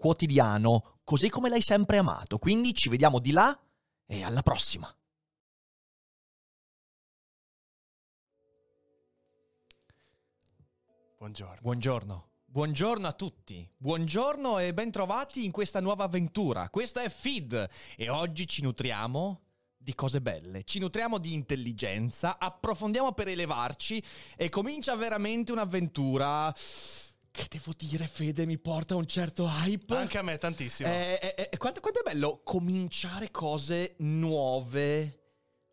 quotidiano così come l'hai sempre amato. Quindi ci vediamo di là e alla prossima. Buongiorno. Buongiorno. Buongiorno a tutti, buongiorno e bentrovati in questa nuova avventura. Questa è Feed e oggi ci nutriamo di cose belle, ci nutriamo di intelligenza, approfondiamo per elevarci e comincia veramente un'avventura che devo dire, Fede, mi porta a un certo hype. Anche a me, tantissimo. Eh, eh, eh, quanto, quanto, è bello cominciare cose nuove.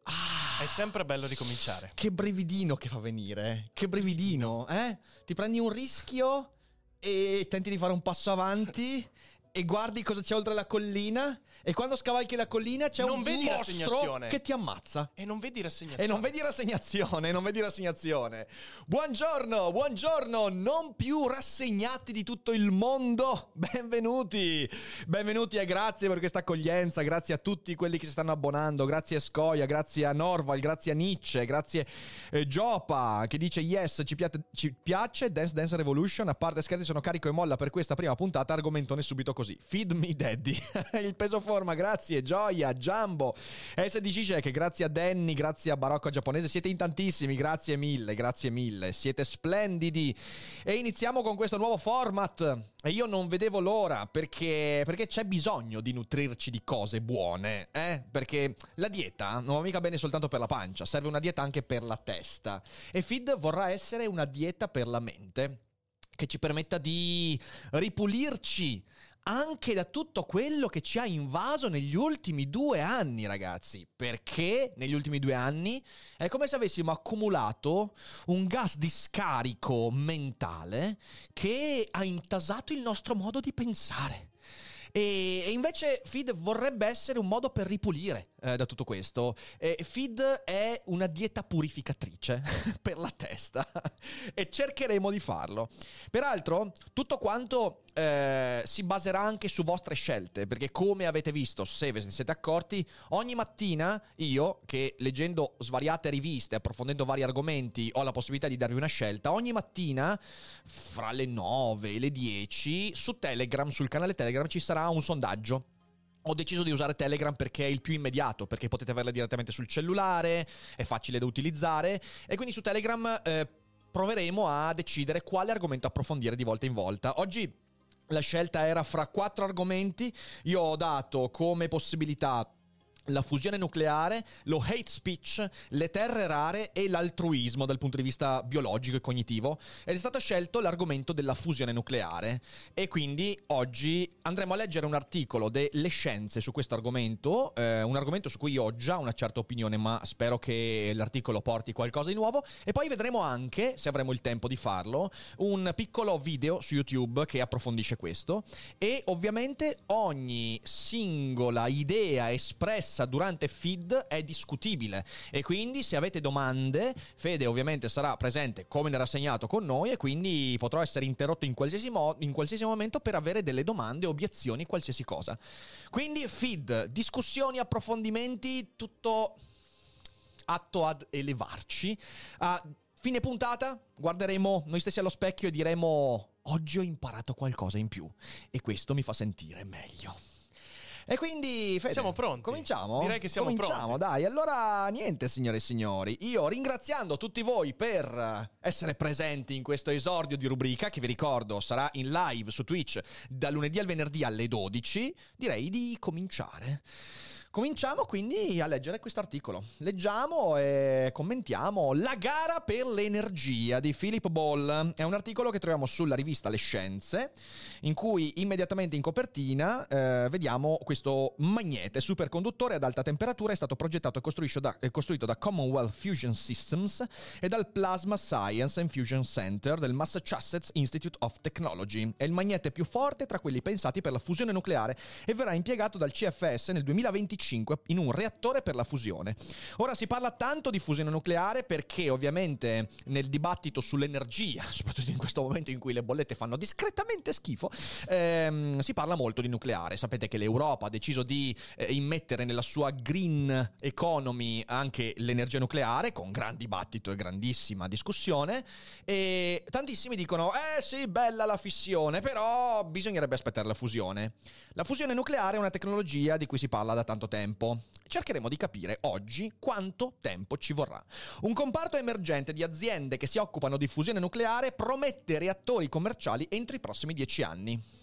Ah, è sempre bello ricominciare. Che brividino che fa venire. Che brividino, eh? Ti prendi un rischio e tenti di fare un passo avanti e guardi cosa c'è oltre la collina e quando scavalchi la collina c'è non un vedi mostro che ti ammazza. E non vedi rassegnazione. E non vedi rassegnazione, non vedi rassegnazione. Buongiorno, buongiorno, non più rassegnati di tutto il mondo. Benvenuti. Benvenuti e grazie per questa accoglienza, grazie a tutti quelli che si stanno abbonando, grazie a Scoia, grazie a Norval, grazie a Nietzsche, grazie a eh, Giopa che dice yes, ci piace, ci piace Dance Dance Revolution, a parte scherzi sono carico e molla per questa prima puntata, argomentone subito così. Feed me daddy. il peso fuori forma, grazie Gioia, Jumbo, SDC Check, grazie a Danny, grazie a Barocco Giapponese, siete in tantissimi, grazie mille, grazie mille, siete splendidi. E iniziamo con questo nuovo format. E io non vedevo l'ora perché, perché c'è bisogno di nutrirci di cose buone, eh? Perché la dieta non va mica bene soltanto per la pancia, serve una dieta anche per la testa. E Feed vorrà essere una dieta per la mente che ci permetta di ripulirci anche da tutto quello che ci ha invaso negli ultimi due anni, ragazzi. Perché negli ultimi due anni è come se avessimo accumulato un gas di scarico mentale che ha intasato il nostro modo di pensare. E, e invece Feed vorrebbe essere un modo per ripulire eh, da tutto questo. E Feed è una dieta purificatrice per la testa e cercheremo di farlo. Peraltro, tutto quanto eh, si baserà anche su vostre scelte, perché come avete visto, se ve ne siete accorti, ogni mattina io, che leggendo svariate riviste, approfondendo vari argomenti, ho la possibilità di darvi una scelta, ogni mattina fra le 9 e le 10 su Telegram, sul canale Telegram ci sarà un sondaggio. Ho deciso di usare Telegram perché è il più immediato, perché potete averla direttamente sul cellulare, è facile da utilizzare e quindi su Telegram eh, proveremo a decidere quale argomento approfondire di volta in volta. Oggi la scelta era fra quattro argomenti, io ho dato come possibilità la fusione nucleare, lo hate speech, le terre rare e l'altruismo dal punto di vista biologico e cognitivo. Ed è stato scelto l'argomento della fusione nucleare. E quindi oggi andremo a leggere un articolo delle scienze su questo argomento, eh, un argomento su cui io ho già una certa opinione ma spero che l'articolo porti qualcosa di nuovo. E poi vedremo anche, se avremo il tempo di farlo, un piccolo video su YouTube che approfondisce questo. E ovviamente ogni singola idea espressa messa durante feed è discutibile e quindi se avete domande Fede ovviamente sarà presente come nel rassegnato con noi e quindi potrò essere interrotto in qualsiasi, mo- in qualsiasi momento per avere delle domande, obiezioni, qualsiasi cosa. Quindi feed, discussioni, approfondimenti, tutto atto ad elevarci. A fine puntata guarderemo noi stessi allo specchio e diremo oggi ho imparato qualcosa in più e questo mi fa sentire meglio. E quindi, Fede, siamo pronti. Cominciamo? Direi che siamo cominciamo, pronti. dai. Allora, niente, signore e signori. Io ringraziando tutti voi per essere presenti in questo esordio di rubrica, che vi ricordo sarà in live su Twitch da lunedì al venerdì alle 12, direi di cominciare. Cominciamo quindi a leggere questo articolo. Leggiamo e commentiamo La gara per l'energia di Philip Ball. È un articolo che troviamo sulla rivista Le Scienze, in cui immediatamente in copertina eh, vediamo questo magnete superconduttore ad alta temperatura. È stato progettato e da, costruito da Commonwealth Fusion Systems e dal Plasma Science and Fusion Center del Massachusetts Institute of Technology. È il magnete più forte tra quelli pensati per la fusione nucleare e verrà impiegato dal CFS nel 2025 in un reattore per la fusione. Ora si parla tanto di fusione nucleare perché ovviamente nel dibattito sull'energia, soprattutto in questo momento in cui le bollette fanno discretamente schifo, ehm, si parla molto di nucleare. Sapete che l'Europa ha deciso di eh, immettere nella sua green economy anche l'energia nucleare con gran dibattito e grandissima discussione e tantissimi dicono "Eh sì, bella la fissione, però bisognerebbe aspettare la fusione". La fusione nucleare è una tecnologia di cui si parla da tanto tempo. Cercheremo di capire oggi quanto tempo ci vorrà. Un comparto emergente di aziende che si occupano di fusione nucleare promette reattori commerciali entro i prossimi dieci anni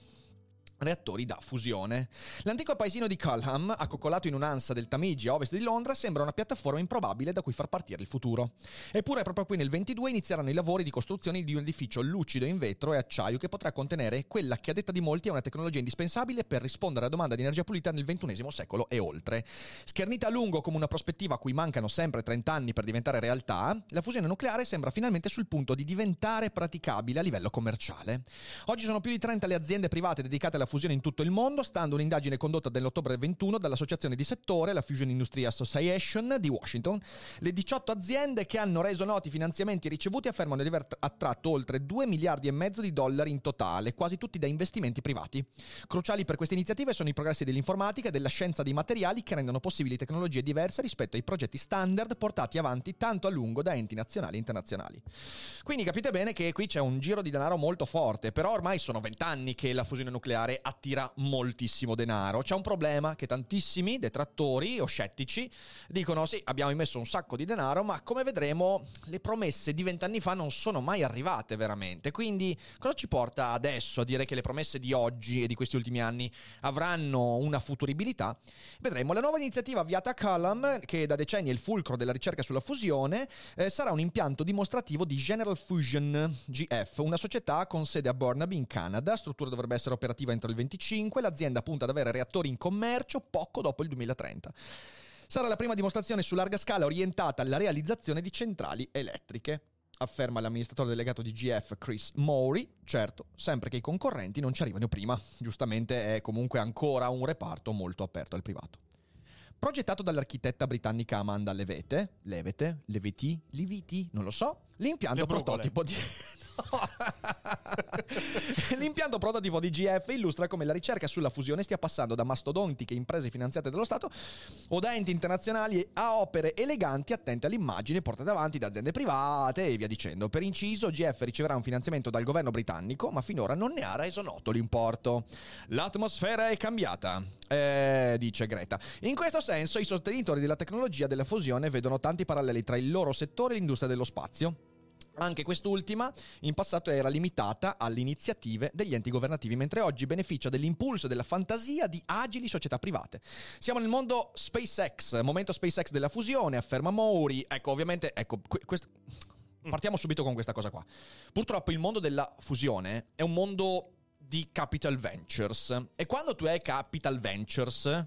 reattori da fusione. L'antico paesino di Culham, accoccolato in un'ansa del Tamigi a ovest di Londra, sembra una piattaforma improbabile da cui far partire il futuro. Eppure proprio qui nel 22 inizieranno i lavori di costruzione di un edificio lucido in vetro e acciaio che potrà contenere quella che a detta di molti è una tecnologia indispensabile per rispondere alla domanda di energia pulita nel XXI secolo e oltre. Schernita a lungo come una prospettiva a cui mancano sempre 30 anni per diventare realtà, la fusione nucleare sembra finalmente sul punto di diventare praticabile a livello commerciale. Oggi sono più di 30 le aziende private dedicate alla fusione in tutto il mondo, stando un'indagine condotta nell'ottobre 21 dall'associazione di settore, la Fusion Industry Association di Washington. Le 18 aziende che hanno reso noti i finanziamenti ricevuti affermano di aver attratto oltre 2 miliardi e mezzo di dollari in totale, quasi tutti da investimenti privati. Cruciali per queste iniziative sono i progressi dell'informatica e della scienza dei materiali che rendono possibili tecnologie diverse rispetto ai progetti standard portati avanti tanto a lungo da enti nazionali e internazionali. Quindi capite bene che qui c'è un giro di denaro molto forte, però ormai sono vent'anni che la fusione nucleare attira moltissimo denaro. C'è un problema che tantissimi detrattori o scettici dicono sì, abbiamo immesso un sacco di denaro, ma come vedremo le promesse di vent'anni fa non sono mai arrivate veramente. Quindi cosa ci porta adesso a dire che le promesse di oggi e di questi ultimi anni avranno una futuribilità? Vedremo. La nuova iniziativa avviata a Culham, che da decenni è il fulcro della ricerca sulla fusione, eh, sarà un impianto dimostrativo di General Fusion GF, una società con sede a Burnaby in Canada. Struttura dovrebbe essere operativa entro il 2025, l'azienda punta ad avere reattori in commercio poco dopo il 2030. Sarà la prima dimostrazione su larga scala orientata alla realizzazione di centrali elettriche, afferma l'amministratore delegato di GF Chris Maury, certo, sempre che i concorrenti non ci arrivino prima. Giustamente è comunque ancora un reparto molto aperto al privato. Progettato dall'architetta britannica Amanda Levete, Levete, Leviti, Liviti, non lo so, l'impianto Le prototipo di... L'impianto prototipo di GF illustra come la ricerca sulla fusione stia passando da mastodontiche imprese finanziate dallo Stato o da enti internazionali a opere eleganti attente all'immagine portate avanti da aziende private e via dicendo. Per inciso, GF riceverà un finanziamento dal governo britannico, ma finora non ne ha reso noto l'importo. L'atmosfera è cambiata, eh, dice Greta. In questo senso, i sostenitori della tecnologia della fusione vedono tanti paralleli tra il loro settore e l'industria dello spazio. Anche quest'ultima in passato era limitata alle iniziative degli enti governativi, mentre oggi beneficia dell'impulso e della fantasia di agili società private. Siamo nel mondo SpaceX, momento SpaceX della fusione, afferma Mori. Ecco, ovviamente, ecco, que- quest- partiamo subito con questa cosa qua. Purtroppo il mondo della fusione è un mondo di capital ventures e quando tu hai capital ventures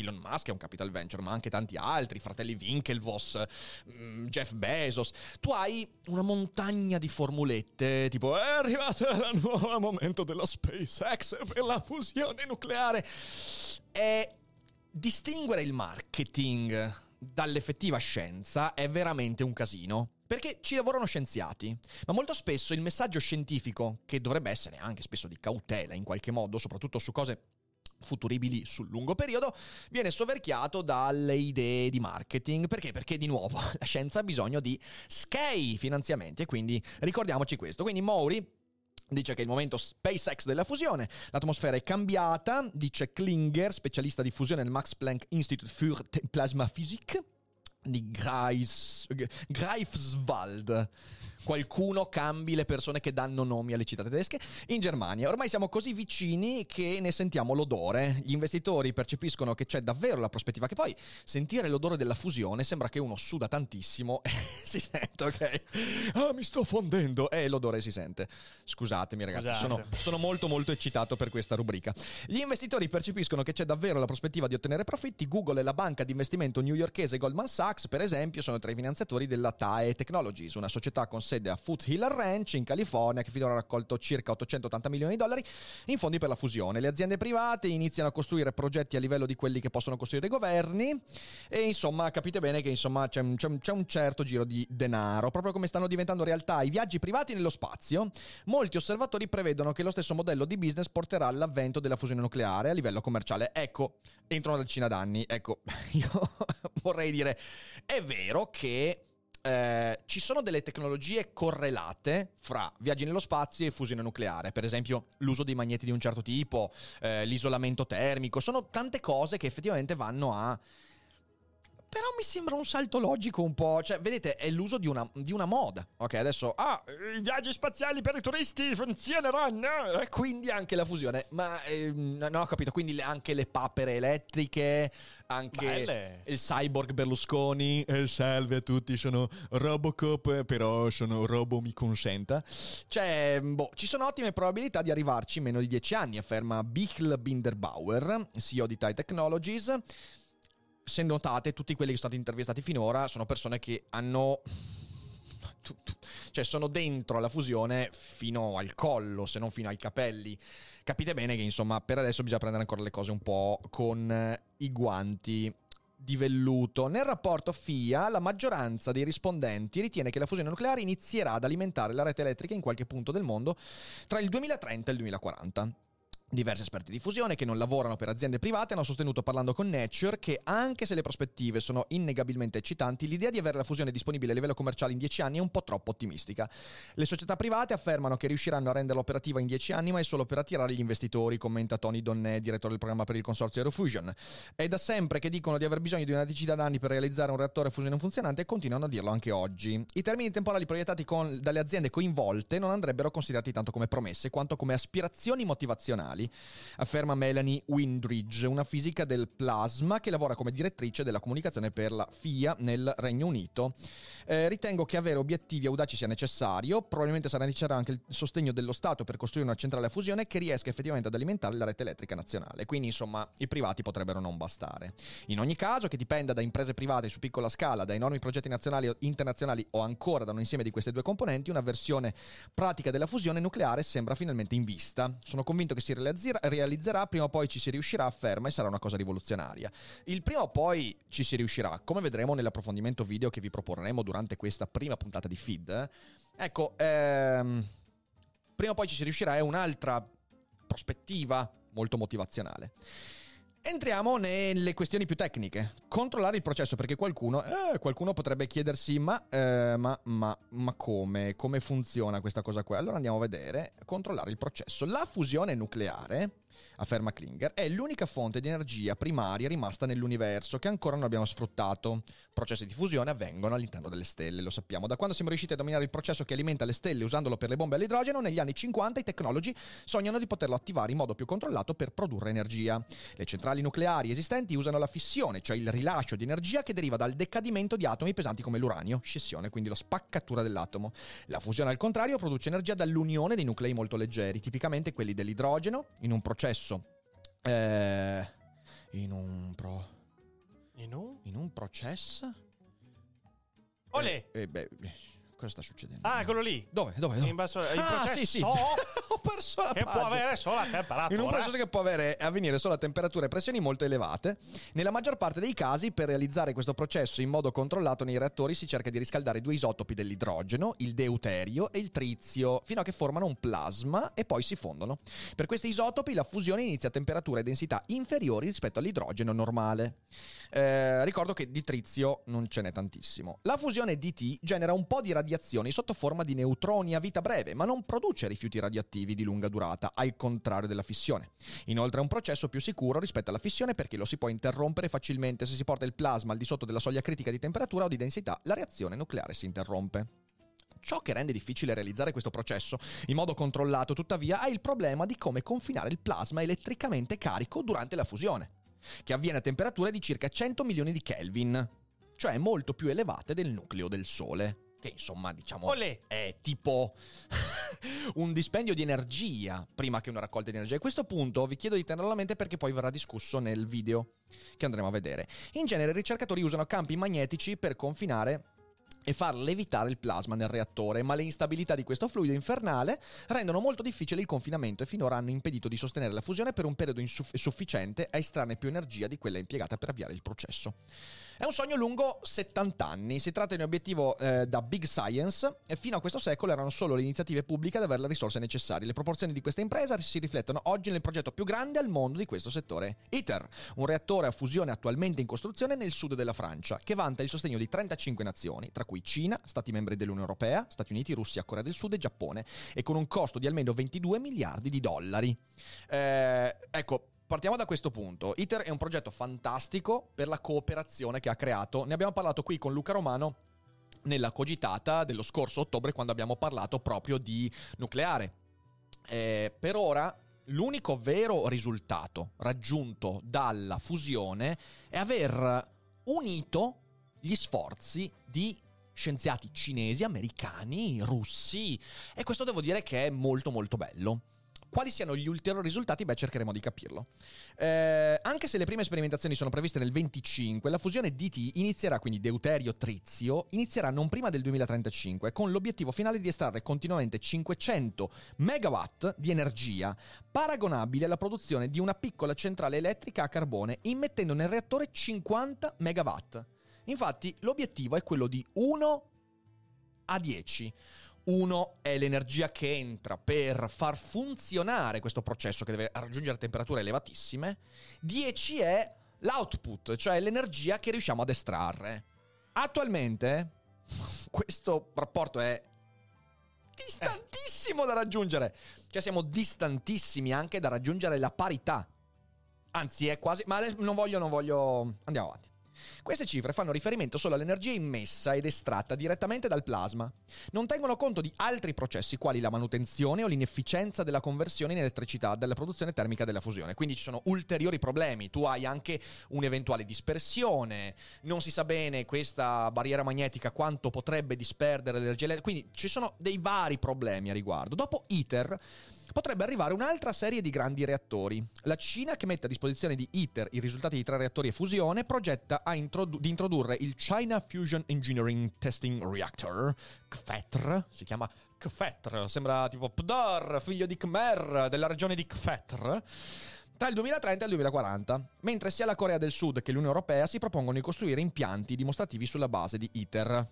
Elon Musk è un capital venture, ma anche tanti altri, fratelli Winklevoss, mm, Jeff Bezos. Tu hai una montagna di formulette, tipo è arrivato il nuovo momento della SpaceX per la fusione nucleare. E distinguere il marketing dall'effettiva scienza è veramente un casino. Perché ci lavorano scienziati, ma molto spesso il messaggio scientifico, che dovrebbe essere anche spesso di cautela in qualche modo, soprattutto su cose futuribili sul lungo periodo, viene soverchiato dalle idee di marketing. Perché? Perché di nuovo la scienza ha bisogno di scale finanziamenti e quindi ricordiamoci questo. Quindi Maury Dice che è il momento SpaceX della fusione, l'atmosfera è cambiata, dice Klinger, specialista di fusione del Max Planck Institute für Plasmaphysik di Greis, Greifswald. Qualcuno cambi le persone che danno nomi alle città tedesche. In Germania ormai siamo così vicini che ne sentiamo l'odore. Gli investitori percepiscono che c'è davvero la prospettiva che poi sentire l'odore della fusione sembra che uno suda tantissimo e si sente, ok? Ah, mi sto fondendo e l'odore si sente. Scusatemi ragazzi, Scusate. sono, sono molto molto eccitato per questa rubrica. Gli investitori percepiscono che c'è davvero la prospettiva di ottenere profitti. Google e la banca di investimento newyorkese Goldman Sachs, per esempio, sono tra i finanziatori della TAE Technologies, una società con sede a Foothill Ranch in California che finora ha raccolto circa 880 milioni di dollari in fondi per la fusione. Le aziende private iniziano a costruire progetti a livello di quelli che possono costruire i governi e insomma capite bene che insomma c'è un, c'è un- c'è un certo giro di denaro, proprio come stanno diventando realtà i viaggi privati nello spazio. Molti osservatori prevedono che lo stesso modello di business porterà all'avvento della fusione nucleare a livello commerciale. Ecco, entro una decina d'anni, ecco, io vorrei dire, è vero che eh, ci sono delle tecnologie correlate fra viaggi nello spazio e fusione nucleare, per esempio l'uso dei magneti di un certo tipo, eh, l'isolamento termico, sono tante cose che effettivamente vanno a... Però mi sembra un salto logico un po', cioè vedete è l'uso di una, di una moda, ok adesso ah, i viaggi spaziali per i turisti funzioneranno e quindi anche la fusione, ma ehm, non ho capito, quindi anche le papere elettriche, anche Belle. il cyborg Berlusconi, eh, salve a tutti, sono Robocop, eh, però sono Robo mi consenta. Cioè, boh, ci sono ottime probabilità di arrivarci in meno di dieci anni, afferma Bichl Binderbauer, CEO di TIE Technologies. Se notate, tutti quelli che sono stati intervistati finora sono persone che hanno... Cioè, sono dentro la fusione fino al collo, se non fino ai capelli. Capite bene che, insomma, per adesso bisogna prendere ancora le cose un po' con eh, i guanti di velluto. Nel rapporto FIA, la maggioranza dei rispondenti ritiene che la fusione nucleare inizierà ad alimentare la rete elettrica in qualche punto del mondo tra il 2030 e il 2040. Diversi esperti di fusione che non lavorano per aziende private hanno sostenuto parlando con Nature che anche se le prospettive sono innegabilmente eccitanti, l'idea di avere la fusione disponibile a livello commerciale in 10 anni è un po' troppo ottimistica. Le società private affermano che riusciranno a renderla operativa in 10 anni, ma è solo per attirare gli investitori, commenta Tony Donnet, direttore del programma per il consorzio Aerofusion. È da sempre che dicono di aver bisogno di una decina d'anni per realizzare un reattore a fusione funzionante e continuano a dirlo anche oggi. I termini temporali proiettati con- dalle aziende coinvolte non andrebbero considerati tanto come promesse quanto come aspirazioni motivazionali, afferma Melanie Windridge, una fisica del plasma che lavora come direttrice della comunicazione per la FIA nel Regno Unito. Eh, ritengo che avere obiettivi audaci sia necessario, probabilmente sarà necessario anche il sostegno dello Stato per costruire una centrale a fusione che riesca effettivamente ad alimentare la rete elettrica nazionale. Quindi, insomma, i privati potrebbero non bastare. In ogni caso, che dipenda da imprese private su piccola scala, da enormi progetti nazionali o internazionali o ancora da un insieme di queste due componenti, una versione pratica della fusione nucleare sembra finalmente in vista. Sono convinto che si realizzerà, prima o poi ci si riuscirà, afferma, e sarà una cosa rivoluzionaria. Il prima o poi ci si riuscirà, come vedremo nell'approfondimento video che vi proporremo durante questa prima puntata di feed. Ecco, ehm, prima o poi ci si riuscirà è un'altra prospettiva molto motivazionale. Entriamo nelle questioni più tecniche. Controllare il processo, perché qualcuno, eh, qualcuno potrebbe chiedersi: ma, eh, ma, ma, ma come? Come funziona questa cosa qua? Allora andiamo a vedere. Controllare il processo. La fusione nucleare, afferma Klinger, è l'unica fonte di energia primaria rimasta nell'universo che ancora non abbiamo sfruttato. Processi di fusione avvengono all'interno delle stelle, lo sappiamo. Da quando siamo riusciti a dominare il processo che alimenta le stelle usandolo per le bombe all'idrogeno, negli anni 50 i tecnologi sognano di poterlo attivare in modo più controllato per produrre energia. Le centrali nucleari esistenti usano la fissione, cioè il rilascio di energia che deriva dal decadimento di atomi pesanti come l'uranio, scissione, quindi la spaccatura dell'atomo. La fusione, al contrario, produce energia dall'unione dei nuclei molto leggeri, tipicamente quelli dell'idrogeno, in un processo. Eh, in un pro. In un? In un processo? Olè! Eh, eh, beh, cosa sta succedendo? Ah, quello lì. Dove? Dove? dove? In basso, il Ah, processo sì, sì. Ho perso la che può pagina. avere solo la temperatura. In un processo che può avere, avvenire solo a temperature e pressioni molto elevate. Nella maggior parte dei casi, per realizzare questo processo in modo controllato nei reattori, si cerca di riscaldare due isotopi dell'idrogeno, il deuterio e il trizio, fino a che formano un plasma e poi si fondono. Per questi isotopi la fusione inizia a temperature e densità inferiori rispetto all'idrogeno normale. Eh, ricordo che di trizio non ce n'è tantissimo. La fusione DT genera un po' di radiazioni sotto forma di neutroni a vita breve, ma non produce rifiuti radioattivi di lunga durata, al contrario della fissione. Inoltre è un processo più sicuro rispetto alla fissione perché lo si può interrompere facilmente se si porta il plasma al di sotto della soglia critica di temperatura o di densità, la reazione nucleare si interrompe. Ciò che rende difficile realizzare questo processo in modo controllato, tuttavia, è il problema di come confinare il plasma elettricamente carico durante la fusione, che avviene a temperature di circa 100 milioni di Kelvin, cioè molto più elevate del nucleo del Sole. Che insomma, diciamo, Olè. è tipo un dispendio di energia prima che una raccolta di energia. E questo punto vi chiedo di tenerlo alla mente perché poi verrà discusso nel video che andremo a vedere. In genere i ricercatori usano campi magnetici per confinare e far levitare il plasma nel reattore, ma le instabilità di questo fluido infernale rendono molto difficile il confinamento e finora hanno impedito di sostenere la fusione per un periodo insuff- sufficiente a estrarne più energia di quella impiegata per avviare il processo. È un sogno lungo 70 anni, si tratta di un obiettivo eh, da big science e fino a questo secolo erano solo le iniziative pubbliche ad avere le risorse necessarie. Le proporzioni di questa impresa si riflettono oggi nel progetto più grande al mondo di questo settore, ITER, un reattore a fusione attualmente in costruzione nel sud della Francia, che vanta il sostegno di 35 nazioni, tra cui Cina, Stati membri dell'Unione Europea, Stati Uniti, Russia, Corea del Sud e Giappone, e con un costo di almeno 22 miliardi di dollari. Eh, ecco, Partiamo da questo punto. ITER è un progetto fantastico per la cooperazione che ha creato. Ne abbiamo parlato qui con Luca Romano nella cogitata dello scorso ottobre quando abbiamo parlato proprio di nucleare. Eh, per ora l'unico vero risultato raggiunto dalla fusione è aver unito gli sforzi di scienziati cinesi, americani, russi e questo devo dire che è molto molto bello. Quali siano gli ulteriori risultati? Beh, cercheremo di capirlo. Eh, anche se le prime sperimentazioni sono previste nel 25, la fusione DT inizierà, quindi deuterio-trizio, inizierà non prima del 2035, con l'obiettivo finale di estrarre continuamente 500 megawatt di energia, paragonabile alla produzione di una piccola centrale elettrica a carbone, immettendo nel reattore 50 megawatt. Infatti, l'obiettivo è quello di 1 a 10. Uno è l'energia che entra per far funzionare questo processo che deve raggiungere temperature elevatissime. 10 è l'output, cioè l'energia che riusciamo ad estrarre. Attualmente questo rapporto è distantissimo da raggiungere. Cioè siamo distantissimi anche da raggiungere la parità. Anzi, è quasi... Ma adesso non voglio, non voglio... Andiamo avanti. Queste cifre fanno riferimento solo all'energia immessa ed estratta direttamente dal plasma. Non tengono conto di altri processi quali la manutenzione o l'inefficienza della conversione in elettricità della produzione termica della fusione. Quindi ci sono ulteriori problemi. Tu hai anche un'eventuale dispersione, non si sa bene questa barriera magnetica quanto potrebbe disperdere l'energia elettrica. Quindi ci sono dei vari problemi a riguardo. Dopo ITER potrebbe arrivare un'altra serie di grandi reattori. La Cina, che mette a disposizione di ITER i risultati di tre reattori a fusione, progetta introdu- di introdurre il China Fusion Engineering Testing Reactor, CFETR, si chiama CFETR, sembra tipo Pdar, figlio di Khmer, della regione di CFETR, tra il 2030 e il 2040, mentre sia la Corea del Sud che l'Unione Europea si propongono di costruire impianti dimostrativi sulla base di ITER.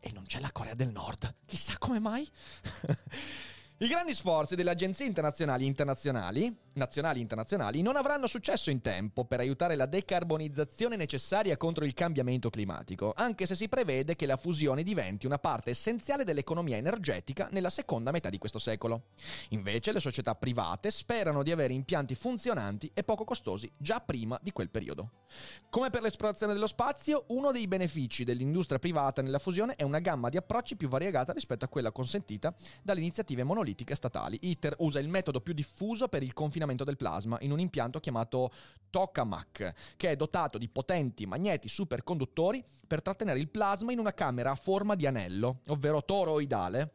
E non c'è la Corea del Nord. Chissà come mai. I grandi sforzi delle agenzie internazionali internazionali, nazionali internazionali, non avranno successo in tempo per aiutare la decarbonizzazione necessaria contro il cambiamento climatico, anche se si prevede che la fusione diventi una parte essenziale dell'economia energetica nella seconda metà di questo secolo. Invece le società private sperano di avere impianti funzionanti e poco costosi già prima di quel periodo. Come per l'esplorazione dello spazio, uno dei benefici dell'industria privata nella fusione è una gamma di approcci più variegata rispetto a quella consentita dalle iniziative monolitiche statali. ITER usa il metodo più diffuso per il confinamento del plasma in un impianto chiamato tokamak, che è dotato di potenti magneti superconduttori per trattenere il plasma in una camera a forma di anello, ovvero toroidale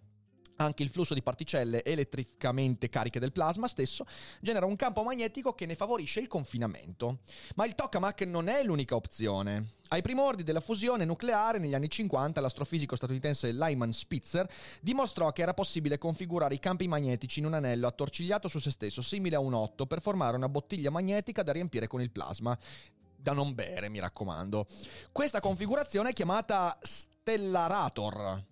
anche il flusso di particelle elettricamente cariche del plasma stesso genera un campo magnetico che ne favorisce il confinamento. Ma il tokamak non è l'unica opzione. Ai primordi della fusione nucleare, negli anni 50, l'astrofisico statunitense Lyman Spitzer dimostrò che era possibile configurare i campi magnetici in un anello attorcigliato su se stesso, simile a un otto, per formare una bottiglia magnetica da riempire con il plasma. Da non bere, mi raccomando. Questa configurazione è chiamata Stellarator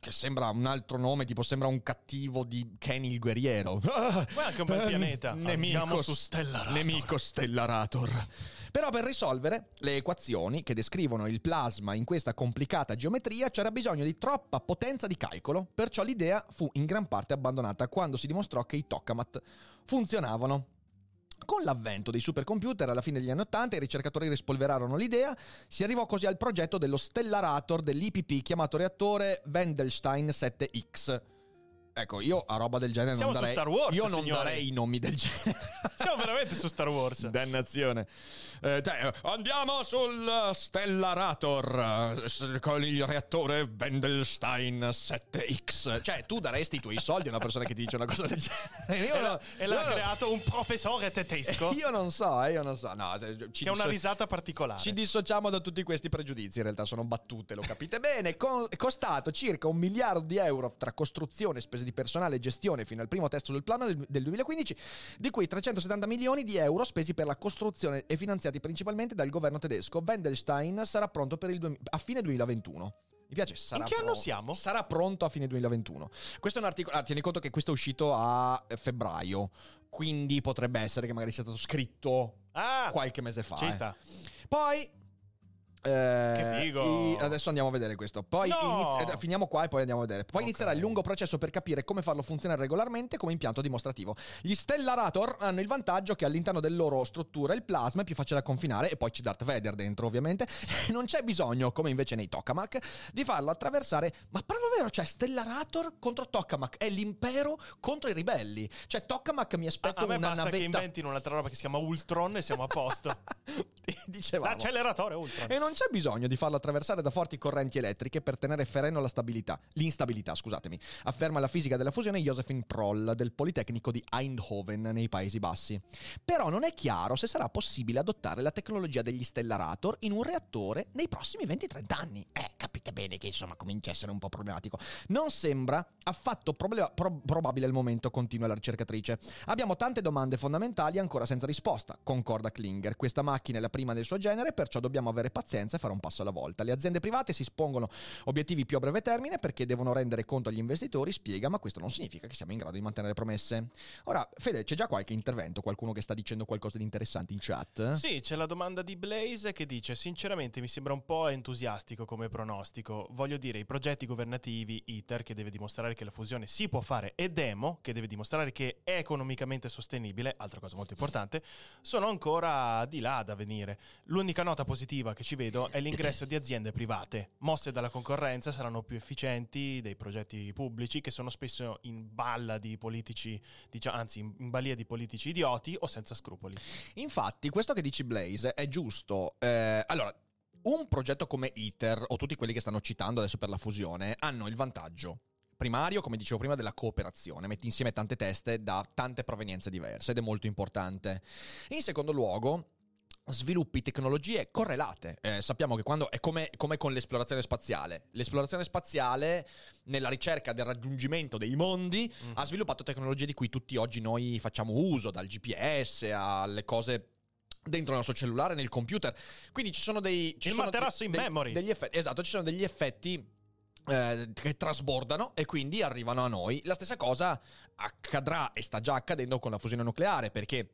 che sembra un altro nome, tipo sembra un cattivo di Kenny il guerriero. Ma è anche un bel pianeta. Andiamo su Stellarator. Nemico Stellarator. Però per risolvere le equazioni che descrivono il plasma in questa complicata geometria c'era bisogno di troppa potenza di calcolo, perciò l'idea fu in gran parte abbandonata quando si dimostrò che i tokamat funzionavano. Con l'avvento dei supercomputer alla fine degli anni 80 i ricercatori rispolverarono l'idea, si arrivò così al progetto dello stellarator dell'IPP chiamato reattore Wendelstein 7X. Ecco, io a roba del genere Siamo non darei. su Star Wars, io non signori. darei i nomi del genere. Siamo veramente su Star Wars. Dannazione. Eh, te- andiamo sul Stellarator eh, con il reattore Wendelstein 7X. Cioè, tu daresti i tuoi soldi a una persona che ti dice una cosa del genere. Io E no- e l'ha no- creato un professore tedesco Io non so, eh, io non so. No, ci che ha una risata particolare. Ci dissociamo da tutti questi pregiudizi, in realtà sono battute, lo capite bene. Con- costato circa un miliardo di euro tra costruzione, spese di personale e gestione fino al primo testo del piano del, del 2015, di cui 370 milioni di euro spesi per la costruzione e finanziati principalmente dal governo tedesco. Wendelstein sarà pronto per il due- a fine 2021. Mi piace, sarà In che anno pronto- siamo? Sarà pronto a fine 2021. Questo è un articolo. ah, tieni conto che questo è uscito a febbraio. Quindi potrebbe essere che magari sia stato scritto Ah, qualche mese fa. ci eh. sta. Poi. Eh, Che figo. i- adesso andiamo a vedere questo. Poi No. inizi- eh, finiamo qua e poi andiamo a vedere. Poi Ok. inizierà il lungo processo per capire come farlo funzionare regolarmente come impianto dimostrativo. Gli Stellarator hanno il vantaggio che all'interno della loro struttura il plasma è più facile da confinare e poi c'è Darth Vader dentro, ovviamente. Non c'è bisogno, come invece nei Tokamak, di farlo attraversare. Ma proprio vero, cioè Stellarator contro Tokamak è l'impero contro i ribelli. Cioè Tokamak mi A, aspetto a me una basta che navetta. inventino un'altra roba che si chiama Ultron e siamo a posto. Dicevamo. L'acceleratore Ultron. E non c'è bisogno di farlo attraversare da forti correnti elettriche per tenere fereno la stabilità, l'instabilità, scusatemi, afferma la fisica della fusione Josephine Proll del Politecnico di Eindhoven nei Paesi Bassi. Però non è chiaro se sarà possibile adottare la tecnologia degli stellarator in un reattore nei prossimi 20-30 anni. Eh, capite bene che insomma comincia a essere un po' problematico. Non sembra affatto proble- pro- probabile al momento, continua la ricercatrice. Abbiamo tante domande fondamentali ancora senza risposta, concorda Klinger. Questa macchina è la prima del suo genere, perciò dobbiamo avere pazienza e fare un passo alla volta. Le aziende private si spongono obiettivi più a breve termine perché devono rendere conto agli investitori, spiega, ma questo non significa che siamo in grado di mantenere promesse. Ora, Fede, c'è già qualche intervento, qualcuno che sta dicendo qualcosa di interessante in chat? Sì, c'è la domanda di Blaze che dice: Sinceramente mi sembra un po' entusiastico come pronostico. Voglio dire, i progetti governativi, ITER, che deve dimostrare che la fusione si può fare, e Demo, che deve dimostrare che è economicamente sostenibile, altra cosa molto importante, sono ancora di là da venire. L'unica nota positiva che ci vedo è l'ingresso di aziende private. Mosse dalla concorrenza saranno più efficienti dei progetti pubblici, che sono spesso in balla di politici, diciamo, anzi, in balia di politici idioti o senza scrupoli. Infatti, questo che dici Blaze è giusto. Eh, allora, un progetto come ITER o tutti quelli che stanno citando adesso per la fusione hanno il vantaggio primario, come dicevo prima, della cooperazione. Metti insieme tante teste da tante provenienze diverse ed è molto importante. In secondo luogo, sviluppi tecnologie correlate. Eh, sappiamo che quando è come, come con l'esplorazione spaziale. L'esplorazione spaziale, nella ricerca del raggiungimento dei mondi, Mhm. ha sviluppato tecnologie di cui tutti oggi noi facciamo uso, dal GPS alle cose dentro il nostro cellulare, nel computer. Quindi ci sono dei... Ci Il sono materasso in dei- memory. Degli effetti, esatto, ci sono degli effetti eh, che trasbordano e quindi arrivano a noi. La stessa cosa accadrà e sta già accadendo con la fusione nucleare perché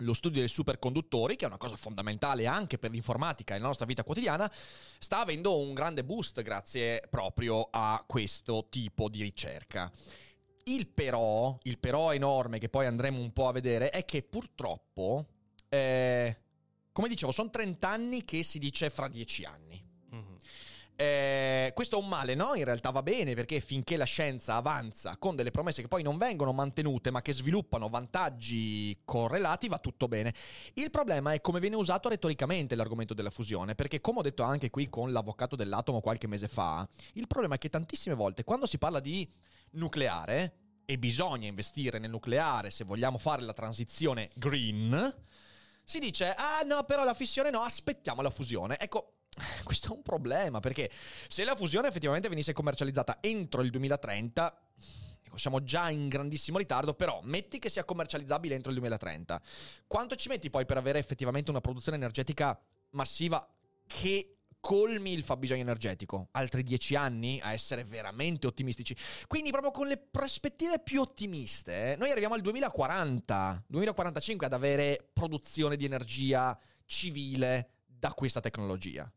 lo studio dei superconduttori, che è una cosa fondamentale anche per l'informatica e la nostra vita quotidiana, sta avendo un grande boost grazie proprio a questo tipo di ricerca. Il però, il però enorme che poi andremo un po' a vedere è che purtroppo, eh, come dicevo, sono 30 anni che si dice fra 10 anni. Mhm. Eh, questo è un male, no? In realtà va bene perché finché la scienza avanza con delle promesse che poi non vengono mantenute ma che sviluppano vantaggi correlati va tutto bene. Il problema è come viene usato retoricamente l'argomento della fusione perché come ho detto anche qui con l'avvocato dell'atomo qualche mese fa, il problema è che tantissime volte quando si parla di nucleare e bisogna investire nel nucleare se vogliamo fare la transizione green, si dice ah no però la fissione no, aspettiamo la fusione. Ecco, questo è un problema perché se la fusione effettivamente venisse commercializzata entro il 2030, dico, siamo già in grandissimo ritardo, però metti che sia commercializzabile entro il 2030. Quanto ci metti poi per avere effettivamente una produzione energetica massiva che colmi il fabbisogno energetico? Altri dieci anni a essere veramente ottimistici. Quindi proprio con le prospettive più ottimiste, eh, noi arriviamo al 2040, 2045 ad avere produzione di energia civile da questa tecnologia.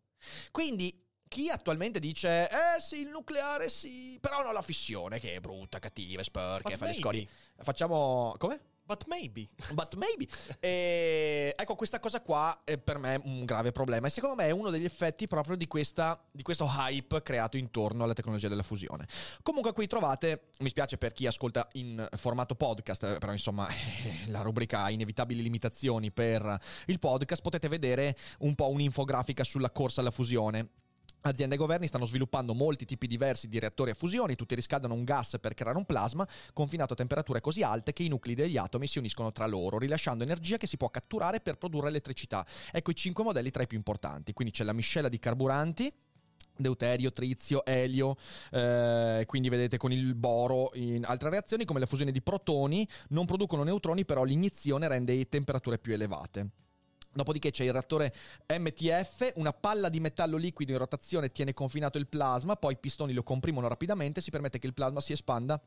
Quindi chi attualmente dice eh sì il nucleare sì però non la fissione che è brutta cattiva sporca fa le scorie facciamo come? But maybe. But maybe. E, ecco, questa cosa qua è per me un grave problema e secondo me è uno degli effetti proprio di, questa, di questo hype creato intorno alla tecnologia della fusione. Comunque qui trovate, mi spiace per chi ascolta in formato podcast, però insomma la rubrica inevitabili limitazioni per il podcast, potete vedere un po' un'infografica sulla corsa alla fusione. Aziende e governi stanno sviluppando molti tipi diversi di reattori a fusione, tutti riscaldano un gas per creare un plasma confinato a temperature così alte che i nuclei degli atomi si uniscono tra loro, rilasciando energia che si può catturare per produrre elettricità. Ecco i cinque modelli tra i più importanti. Quindi c'è la miscela di carburanti, deuterio, trizio, elio, eh, quindi vedete con il boro in altre reazioni come la fusione di protoni non producono neutroni, però l'iniezione rende temperature più elevate. Dopodiché c'è il reattore MTF, una palla di metallo liquido in rotazione tiene confinato il plasma, poi i pistoni lo comprimono rapidamente, si permette che il plasma si espanda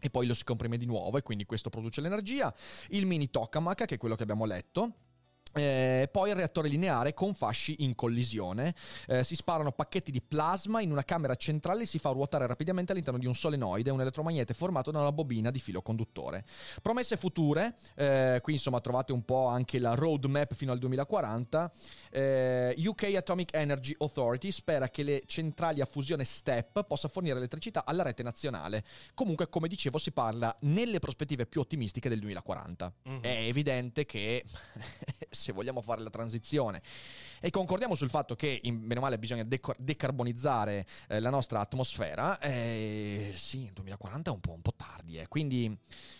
e poi lo si comprime di nuovo e quindi questo produce l'energia. Il mini tokamak, che è quello che abbiamo letto, eh, poi il reattore lineare con fasci in collisione. Eh, si sparano pacchetti di plasma in una camera centrale e si fa ruotare rapidamente all'interno di un solenoide, un elettromagnete formato da una bobina di filo conduttore. Promesse future, eh, qui insomma trovate un po' anche la roadmap fino al 2040. Eh, UK Atomic Energy Authority spera che le centrali a fusione STEP possa fornire elettricità alla rete nazionale. Comunque, come dicevo, si parla nelle prospettive più ottimistiche del 2040. Mm-hmm. È evidente che se vogliamo fare la transizione. E concordiamo sul fatto che, in, bene male, bisogna deco- decarbonizzare eh, la nostra atmosfera. Eh, sì, 2040 è un po', un po tardi, eh. quindi,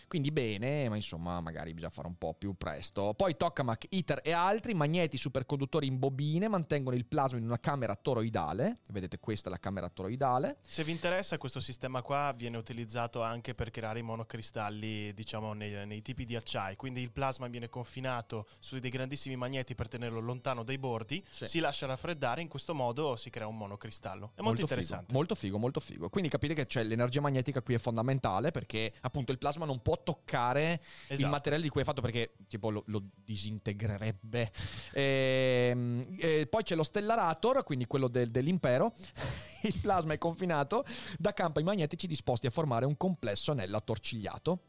quindi bene, ma insomma, magari bisogna fare un po' più presto. Poi Tokamak, ITER e altri magneti superconduttori in bobine mantengono il plasma in una camera toroidale. Vedete, questa è la camera toroidale. Se vi interessa, questo sistema qua viene utilizzato anche per creare i monocristalli, diciamo, nei, nei tipi di acciai. Quindi il plasma viene confinato su dei grandissimi magneti per tenerlo lontano dai bordi sì. si lascia raffreddare, in questo modo si crea un monocristallo. È molto, molto interessante. Figo, molto figo, molto figo. Quindi capite che cioè, l'energia magnetica qui è fondamentale perché appunto il plasma non può toccare esatto. il materiale di cui è fatto perché tipo lo, lo disintegrerebbe. E, ehm, e poi c'è lo stellarator, quindi quello del, dell'impero. il plasma è confinato da campi magnetici disposti a formare un complesso anello attorcigliato.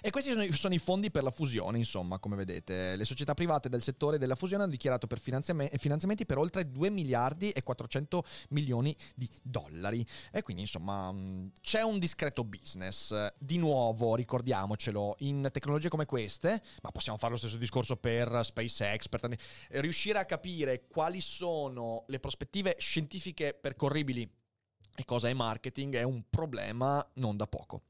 E questi sono i, sono i, fondi per la fusione, insomma, come vedete. Le società private del settore della fusione hanno dichiarato per finanziamenti per oltre 2 miliardi e 400 milioni di dollari. E quindi, insomma, mm, c'è un discreto business. Di nuovo, ricordiamocelo, in tecnologie come queste, ma possiamo fare lo stesso discorso per SpaceX, per tanti, riuscire a capire quali sono le prospettive scientifiche percorribili e cosa è marketing è un problema non da poco.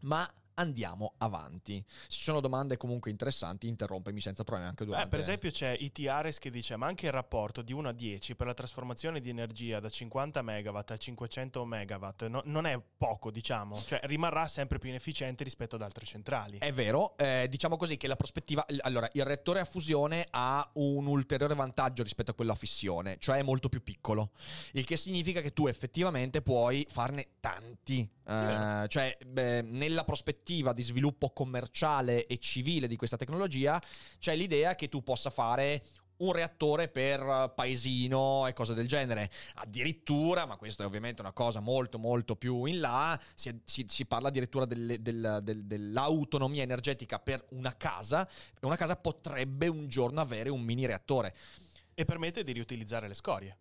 Ma andiamo avanti. Se ci sono domande comunque interessanti, interrompimi senza problemi anche durante. Eh, per esempio c'è ITRS che dice, ma anche il rapporto di 1 a 10 per la trasformazione di energia da 50 MW a 500 MW no, non è poco, diciamo, cioè rimarrà sempre più inefficiente rispetto ad altre centrali. È vero, eh, diciamo così che la prospettiva, allora il reattore a fusione ha un ulteriore vantaggio rispetto a quello a fissione, cioè è molto più piccolo, il che significa che tu effettivamente puoi farne tanti, eh, cioè beh, nella prospettiva prospettiva di sviluppo commerciale e civile di questa tecnologia, c'è l'idea che tu possa fare un reattore per paesino e cose del genere. Addirittura, ma questa è ovviamente una cosa molto molto più in là, si, si, si parla addirittura del, del, del, dell'autonomia energetica per una casa e una casa potrebbe un giorno avere un mini reattore. E permette di riutilizzare le scorie.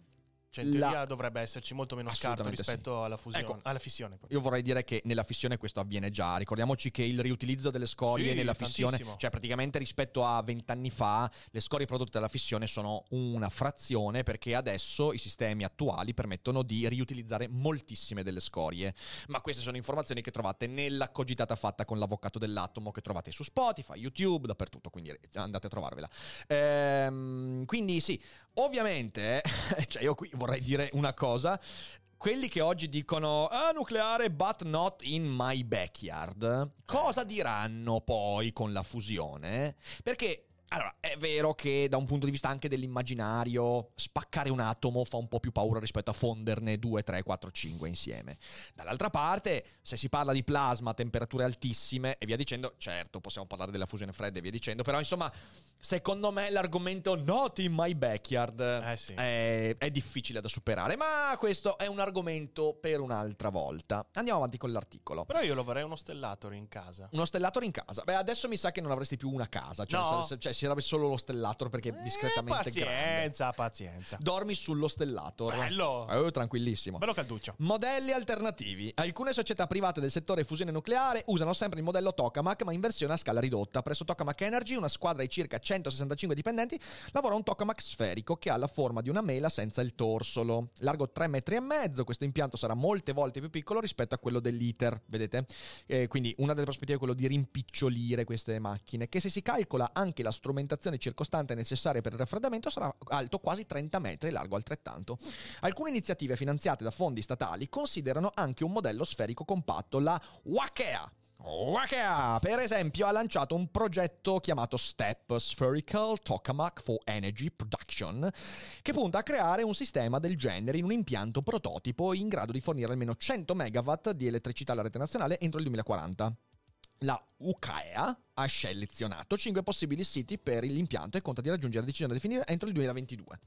Cioè, in teoria la... dovrebbe esserci molto meno scarto rispetto sì. alla, fusione, ecco, alla fissione. Io vorrei dire che nella fissione questo avviene già. Ricordiamoci che il riutilizzo delle scorie sì, nella fissione, tantissimo. cioè praticamente rispetto a vent'anni fa, le scorie prodotte dalla fissione sono una frazione perché adesso i sistemi attuali permettono di riutilizzare moltissime delle scorie. Ma queste sono informazioni che trovate nella cogitata fatta con l'avvocato dell'atomo che trovate su Spotify, YouTube, dappertutto, quindi andate a trovarvela. Ehm, quindi sì, ovviamente, cioè io qui vorrei dire una cosa. Quelli che oggi dicono ah, nucleare but not in my backyard, cosa diranno poi con la fusione? Perché Allora, è vero che da un punto di vista anche dell'immaginario, spaccare un atomo fa un po' più paura rispetto a fonderne 2, 3, 4, 5 insieme. Dall'altra parte, se si parla di plasma a temperature altissime e via dicendo, certo, possiamo parlare della fusione fredda e via dicendo, però insomma, secondo me l'argomento not in my backyard Eh sì. è, è difficile da superare, ma questo è un argomento per un'altra volta. Andiamo avanti con l'articolo. Però io lo vorrei uno stellator in casa. Uno stellator in casa. Beh, adesso mi sa che non avresti più una casa. Cioè, No. cioè, sarebbe solo lo stellator perché è discretamente eh, grande. pazienza, pazienza. Dormi sullo stellator. Bello. Eh, tranquillissimo. Bello calduccio. Modelli alternativi. Alcune società private del settore fusione nucleare usano sempre il modello Tokamak, ma in versione a scala ridotta. Presso Tokamak Energy, una squadra di circa 165 dipendenti, lavora un Tokamak sferico che ha la forma di una mela senza il torsolo. Largo 3 metri e mezzo, questo impianto sarà molte volte più piccolo rispetto a quello dell'ITER, vedete? Eh, quindi una delle prospettive è quello di rimpicciolire queste macchine, che se si calcola anche la strumentazione circostante necessaria per il raffreddamento sarà alto quasi 30 metri e largo altrettanto. Alcune iniziative finanziate da fondi statali considerano anche un modello sferico compatto, la Wakea. Wakea, per esempio, ha lanciato un progetto chiamato STEP Spherical Tokamak for Energy Production, che punta a creare un sistema del genere in un impianto prototipo in grado di fornire almeno 100 MW di elettricità alla rete nazionale entro il 2040. La UCAEA ha selezionato 5 possibili siti per l'impianto e conta di raggiungere la decisione definitiva entro il 2022.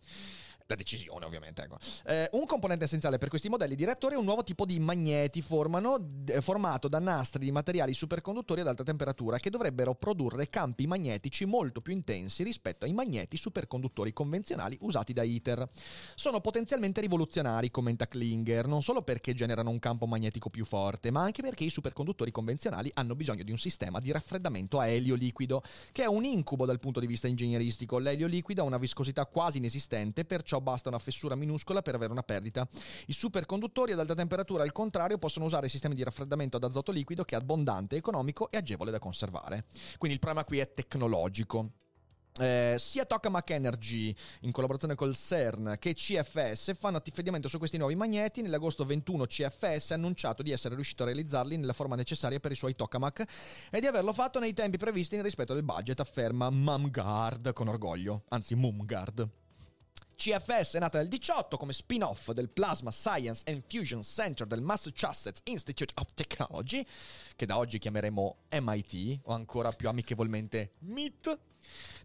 La decisione, ovviamente. Ecco. Eh, un componente essenziale per questi modelli di reattori è un nuovo tipo di magneti formano, formato da nastri di materiali superconduttori ad alta temperatura che dovrebbero produrre campi magnetici molto più intensi rispetto ai magneti superconduttori convenzionali usati da ITER. Sono potenzialmente rivoluzionari, commenta Klinger, non solo perché generano un campo magnetico più forte, ma anche perché i superconduttori convenzionali hanno bisogno di un sistema di raffreddamento a elio liquido, che è un incubo dal punto di vista ingegneristico. L'elio liquido ha una viscosità quasi inesistente, perciò basta una fessura minuscola per avere una perdita. I superconduttori ad alta temperatura, al contrario, possono usare sistemi di raffreddamento ad azoto liquido che è abbondante, economico e agevole da conservare. Quindi il problema qui è tecnologico. Eh, sia Tokamak Energy in collaborazione col CERN che CFS fanno affidamento su questi nuovi magneti. Nell'agosto 21 CFS ha annunciato di essere riuscito a realizzarli nella forma necessaria per i suoi Tokamak e di averlo fatto nei tempi previsti nel rispetto del budget, afferma Mumgard con orgoglio, anzi Mumgard. CFS è nata nel 18 come spin-off del Plasma Science and Fusion Center del Massachusetts Institute of Technology, che da oggi chiameremo MIT o ancora più amichevolmente MIT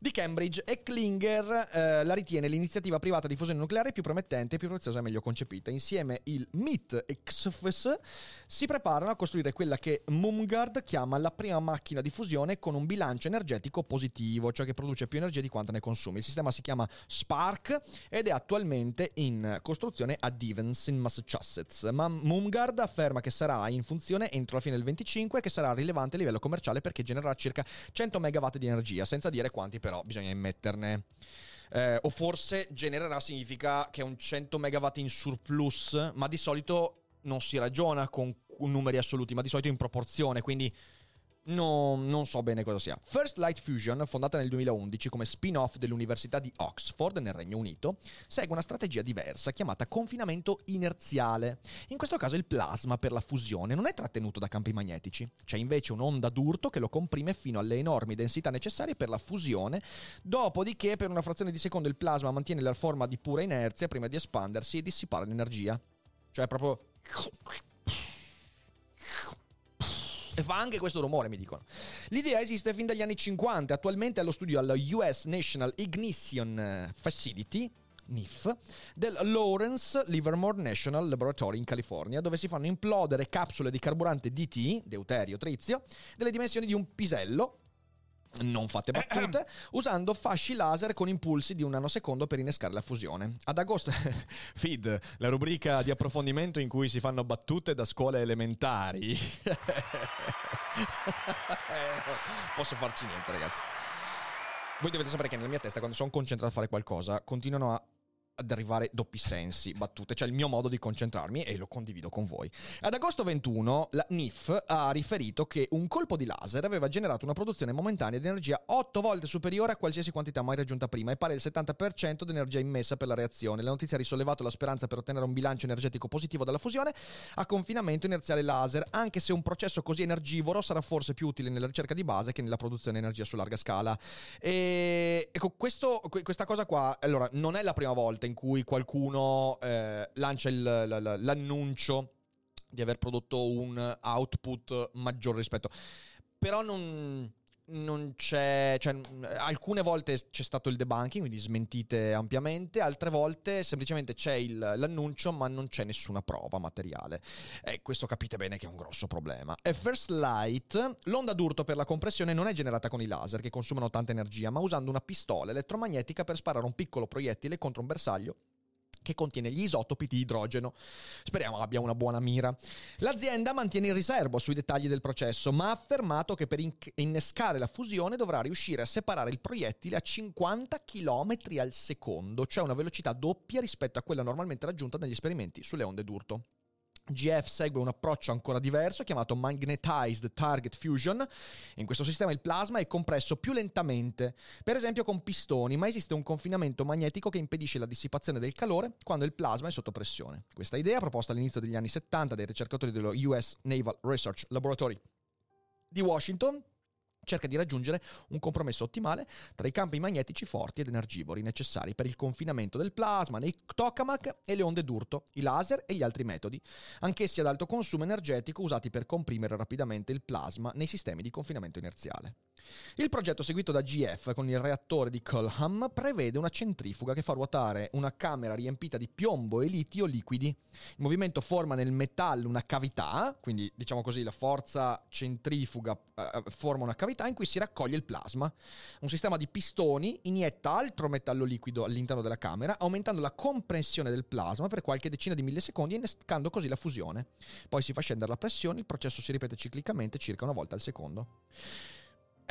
di Cambridge e Klinger eh, la ritiene l'iniziativa privata di fusione nucleare più promettente, più preziosa e meglio concepita. Insieme il MIT e XFS si preparano a costruire quella che Mumgard chiama la prima macchina di fusione con un bilancio energetico positivo, cioè che produce più energia di quanta ne consumi. Il sistema si chiama Spark ed è attualmente in costruzione a Devens in Massachusetts. Ma Mumgard afferma che sarà in funzione entro la fine del 25 e che sarà rilevante a livello commerciale perché genererà circa 100 MW di energia, senza dire quanti però bisogna immetterne. Eh, o forse genererà significa che è un 100 MW in surplus, ma di solito non si ragiona con numeri assoluti, ma di solito in proporzione, quindi no- non so bene cosa sia. First Light Fusion, fondata nel 2011 come spin-off dell'Università di Oxford nel Regno Unito, segue una strategia diversa chiamata confinamento inerziale. In questo caso il plasma per la fusione non è trattenuto da campi magnetici, c'è invece un'onda d'urto che lo comprime fino alle enormi densità necessarie per la fusione, dopodiché per una frazione di secondo il plasma mantiene la forma di pura inerzia prima di espandersi e dissipare l'energia. Cioè proprio e fa anche questo rumore, mi dicono. L'idea esiste fin dagli anni 50, attualmente è allo studio alla US National Ignition Facility. NIF del Lawrence Livermore National Laboratory in California, dove si fanno implodere capsule di carburante DT, deuterio trizio, delle dimensioni di un pisello, non fate battute, usando fasci laser con impulsi di un nanosecondo per innescare la fusione. Ad agosto, feed, la rubrica di approfondimento in cui si fanno battute da scuole elementari. Posso farci niente, ragazzi. Voi dovete sapere che nella mia testa, quando sono concentrato a fare qualcosa, continuano a ad arrivare doppi sensi, battute, cioè il mio modo di concentrarmi e lo condivido con voi. Ad agosto 21 la NIF ha riferito che un colpo di laser aveva generato una produzione momentanea di energia 8 volte superiore a qualsiasi quantità mai raggiunta prima e pari al 70% di energia immessa per la reazione. La notizia ha risollevato la speranza per ottenere un bilancio energetico positivo dalla fusione a confinamento inerziale laser, anche se un processo così energivoro sarà forse più utile nella ricerca di base che nella produzione di energia su larga scala. E ecco, questo, questa cosa qua, allora, non è la prima volta in cui qualcuno eh, lancia il, l'annuncio di aver prodotto un output maggiore rispetto. Però non, non c'è, cioè, alcune volte c'è stato il debunking, quindi smentite ampiamente, altre volte semplicemente c'è il, l'annuncio ma non c'è nessuna prova materiale. E questo capite bene che è un grosso problema. E First Light, l'onda d'urto per la compressione non è generata con i laser che consumano tanta energia, ma usando una pistola elettromagnetica per sparare un piccolo proiettile contro un bersaglio che contiene gli isotopi di idrogeno. Speriamo abbia una buona mira. L'azienda mantiene il riservo sui dettagli del processo, ma ha affermato che per innescare la fusione dovrà riuscire a separare il proiettile a 50 km al secondo, cioè una velocità doppia rispetto a quella normalmente raggiunta negli esperimenti sulle onde d'urto. GF segue un approccio ancora diverso chiamato Magnetized Target Fusion. In questo sistema il plasma è compresso più lentamente, per esempio con pistoni, ma esiste un confinamento magnetico che impedisce la dissipazione del calore quando il plasma è sotto pressione. Questa idea, proposta all'inizio degli anni 70 dai ricercatori dello US Naval Research Laboratory di Washington, cerca di raggiungere un compromesso ottimale tra i campi magnetici forti ed energivori necessari per il confinamento del plasma nei tokamak e le onde d'urto, i laser e gli altri metodi, anch'essi ad alto consumo energetico usati per comprimere rapidamente il plasma nei sistemi di confinamento inerziale. Il progetto seguito da GF con il reattore di Culham prevede una centrifuga che fa ruotare una camera riempita di piombo e litio liquidi. Il movimento forma nel metallo una cavità, quindi diciamo così la forza centrifuga eh, forma una cavità in cui si raccoglie il plasma. Un sistema di pistoni inietta altro metallo liquido all'interno della camera, aumentando la compressione del plasma per qualche decina di millisecondi innescando così la fusione. Poi si fa scendere la pressione, il processo si ripete ciclicamente circa una volta al secondo.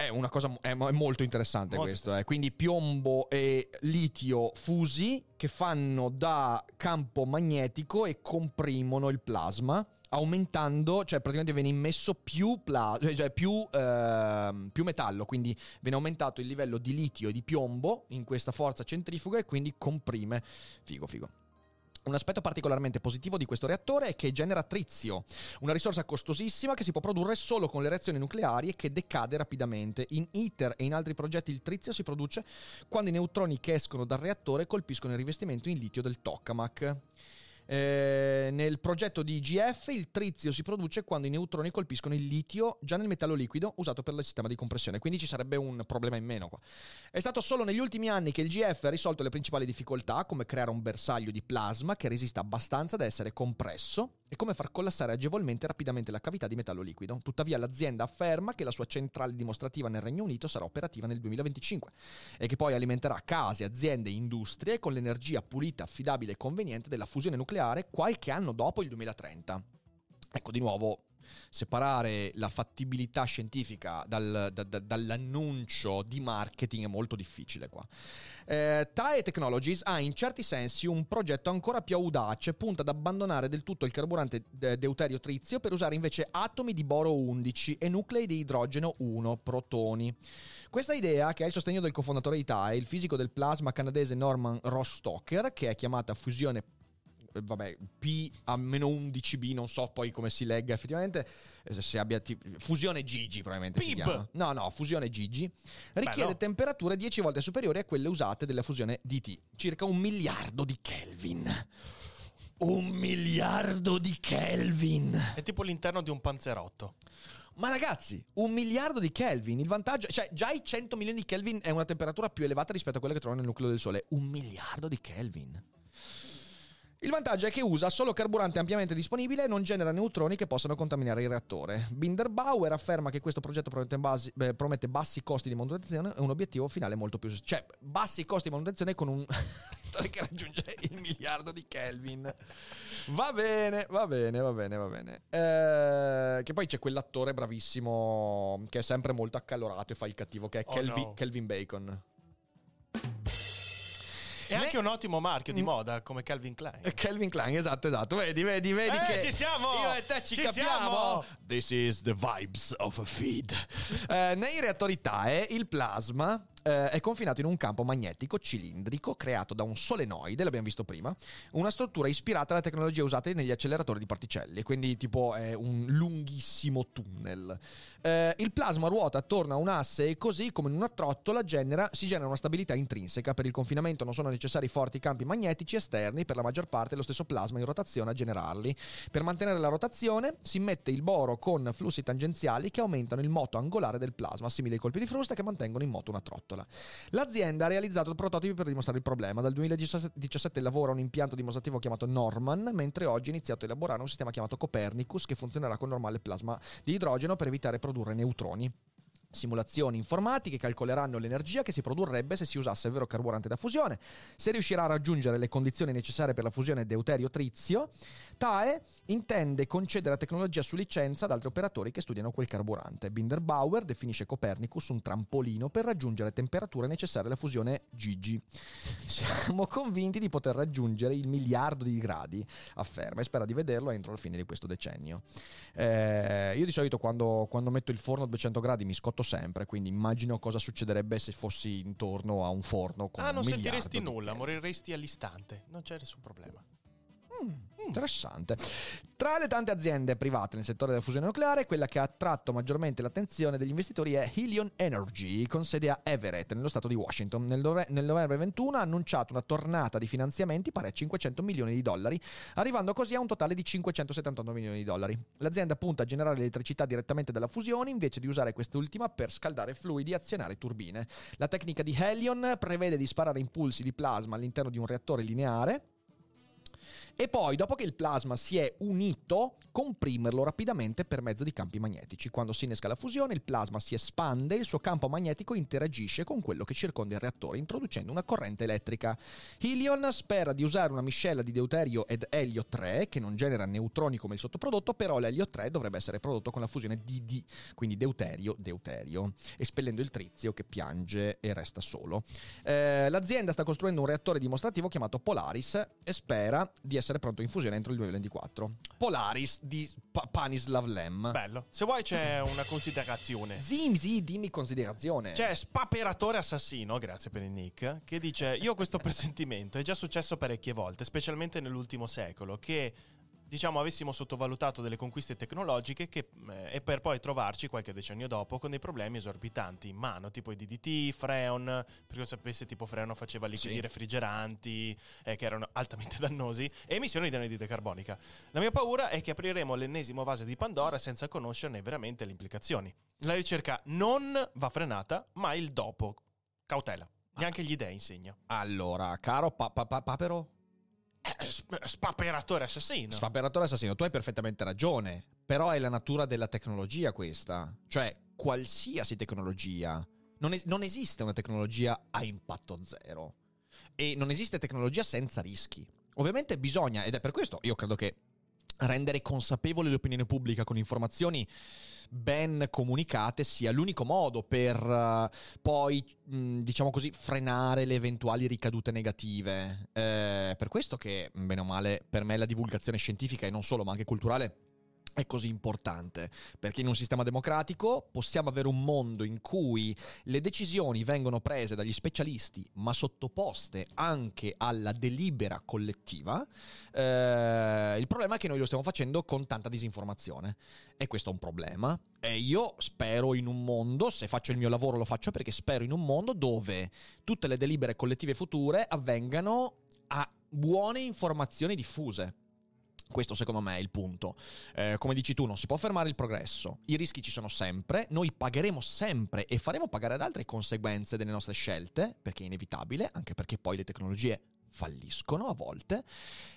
È una cosa è molto interessante molto questo, eh. quindi piombo e litio fusi che fanno da campo magnetico e comprimono il plasma aumentando, cioè praticamente viene immesso più, pla- cioè più, eh, più, metallo, quindi viene aumentato il livello di litio e di piombo in questa forza centrifuga e quindi comprime. Figo, figo. Un aspetto particolarmente positivo di questo reattore è che genera trizio, una risorsa costosissima che si può produrre solo con le reazioni nucleari e che decade rapidamente. In ITER e in altri progetti il trizio si produce quando i neutroni che escono dal reattore colpiscono il rivestimento in litio del tokamak. Eh, nel progetto di IGF il trizio si produce quando i neutroni colpiscono il litio già nel metallo liquido usato per il sistema di compressione, quindi ci sarebbe un problema in meno qua. È stato solo negli ultimi anni che il GF ha risolto le principali difficoltà, come creare un bersaglio di plasma che resista abbastanza da essere compresso e come far collassare agevolmente e rapidamente la cavità di metallo liquido. Tuttavia l'azienda afferma che la sua centrale dimostrativa nel Regno Unito sarà operativa nel 2025 e che poi alimenterà case, aziende e industrie con l'energia pulita, affidabile e conveniente della fusione nucleare nucleare qualche anno dopo il 2030. Ecco, di nuovo, separare la fattibilità scientifica dal, da, da, dall'annuncio di marketing è molto difficile qua. Eh, TAE Technologies ha in certi sensi un progetto ancora più audace, punta ad abbandonare del tutto il carburante deuterio trizio per usare invece atomi di boro 11 e nuclei di idrogeno 1, protoni. Questa idea, che ha il sostegno del cofondatore di TAE, il fisico del plasma canadese Norman Rostocker, che è chiamata fusione vabbè, P a meno 11B, non so poi come si legga effettivamente, eh, se abbia t- fusione Gigi probabilmente chiama. No, no, fusione Gigi richiede Bello. temperature 10 volte superiori a quelle usate della fusione DT, circa un miliardo di Kelvin. Un miliardo di Kelvin. È tipo l'interno di un panzerotto. Ma ragazzi, un miliardo di Kelvin, il vantaggio, cioè già i 100 milioni di Kelvin è una temperatura più elevata rispetto a quella che trovano nel nucleo del Sole. Un miliardo di Kelvin. Il vantaggio è che usa solo carburante ampiamente disponibile e non genera neutroni che possano contaminare il reattore. Binderbauer afferma che questo progetto promette, basi, beh, promette bassi costi di manutenzione e un obiettivo finale molto più... cioè bassi costi di manutenzione con un che raggiunge il miliardo di Kelvin. Va bene, va bene, va bene, va bene. Eh, che poi c'è quell'attore bravissimo che è sempre molto accalorato e fa il cattivo che è Oh, Kelvin, no. Kelvin Bacon. E anche un ottimo marchio di Mm. moda come Calvin Klein. Eh, Calvin Klein, esatto, esatto. Vedi, vedi, vedi Eh, che ci siamo! Io e te ci, Ci capiamo. siamo! This is the vibes of a feed. Eh, nei reattori TAE il plasma eh, è confinato in un campo magnetico cilindrico creato da un solenoide, l'abbiamo visto prima, una struttura ispirata alla tecnologia usata negli acceleratori di particelle, quindi tipo è un lunghissimo tunnel. Eh, il plasma ruota attorno a un asse e così come in una trottola genera- si genera una stabilità intrinseca. Per il confinamento non sono necessari forti campi magnetici esterni, per la maggior parte lo stesso plasma in rotazione a generarli. Per mantenere la rotazione si mette il boro con flussi tangenziali che aumentano il moto angolare del plasma, simili ai colpi di frusta che mantengono in moto una trottola. L'azienda ha realizzato prototipi per dimostrare il problema. Dal 2017 lavora a un impianto dimostrativo chiamato Norman, mentre oggi ha iniziato a elaborare un sistema chiamato Copernicus che funzionerà con normale plasma di idrogeno per evitare di produrre neutroni. Simulazioni informatiche calcoleranno l'energia che si produrrebbe se si usasse il vero carburante da fusione. Se riuscirà a raggiungere le condizioni necessarie per la fusione deuterio-trizio, TAE intende concedere la tecnologia su licenza ad altri operatori che studiano quel carburante. Binderbauer definisce Copernicus un trampolino per raggiungere le temperature necessarie alla fusione Gigi. Siamo convinti di poter raggiungere il miliardo di gradi, afferma, e spera di vederlo entro la fine di questo decennio. Eh, io di solito quando, quando metto il forno a 200 gradi mi scotto sempre, quindi immagino cosa succederebbe se fossi intorno a un forno con Ah, non sentiresti nulla, moriresti all'istante. Non c'è nessun problema. Mm, Interessante. Tra le tante aziende private nel settore della fusione nucleare, quella che ha attratto maggiormente l'attenzione degli investitori è Helion Energy, con sede a Everett, nello stato di Washington. Nel, nove- nel novembre 21 ha annunciato una tornata di finanziamenti pari a 500 milioni di dollari, arrivando così a un totale di 578 milioni di dollari. L'azienda punta a generare elettricità direttamente dalla fusione invece di usare quest'ultima per scaldare fluidi e azionare turbine. La tecnica di Helion prevede di sparare impulsi di plasma all'interno di un reattore lineare e poi, dopo che il plasma si è unito, comprimerlo rapidamente per mezzo di campi magnetici. Quando si innesca la fusione, il plasma si espande e il suo campo magnetico interagisce con quello che circonda il reattore, introducendo una corrente elettrica. Helion spera di usare una miscela di deuterio ed elio 3, che non genera neutroni come il sottoprodotto, però l'elio 3 dovrebbe essere prodotto con la fusione DD, quindi deuterio-deuterio, espellendo il trizio che piange e resta solo. Eh, l'azienda sta costruendo un reattore dimostrativo chiamato Polaris e spera di essere pronto in fusione entro il 2024. Polaris di Pa- Panislav Lem. Bello. Se vuoi c'è una considerazione. Zim, zi, dimmi considerazione. C'è Spaperatore Assassino, grazie per il nick, che dice: Io ho questo presentimento, è già successo parecchie volte, specialmente nell'ultimo secolo, che diciamo avessimo sottovalutato delle conquiste tecnologiche che, eh, e per poi trovarci qualche decennio dopo con dei problemi esorbitanti in mano, tipo i DDT, Freon, per chi lo sapesse tipo Freon faceva liquidi Sì. refrigeranti eh, che erano altamente dannosi e emissioni di anidride carbonica. La mia paura è che apriremo l'ennesimo vaso di Pandora senza conoscerne veramente le implicazioni. La ricerca non va frenata, ma il dopo. Cautela. Neanche gli dei insegna. Allora, caro pa- pa- pa- papero, spaperatore assassino. Spaperatore assassino, tu hai perfettamente ragione, però è la natura della tecnologia questa. Cioè, qualsiasi tecnologia. Non, es- non esiste una tecnologia a impatto zero. E non esiste tecnologia senza rischi. Ovviamente bisogna, ed è per questo io credo che rendere consapevole l'opinione pubblica con informazioni ben comunicate sia l'unico modo per eh, poi, mh, diciamo così, frenare le eventuali ricadute negative. Eh, per questo che, bene o male, per me la divulgazione scientifica e non solo, ma anche culturale è così importante perché in un sistema democratico possiamo avere un mondo in cui le decisioni vengono prese dagli specialisti ma sottoposte anche alla delibera collettiva Eh, il problema è che noi lo stiamo facendo con tanta disinformazione. E questo è un problema. E io spero in un mondo se faccio il mio lavoro lo faccio perché spero in un mondo dove tutte le delibere collettive future avvengano a buone informazioni diffuse questo secondo me è il punto. Eh, come dici tu, non si può fermare il progresso. I rischi ci sono sempre, noi pagheremo sempre e faremo pagare ad altri conseguenze delle nostre scelte, perché è inevitabile, anche perché poi le tecnologie falliscono a volte.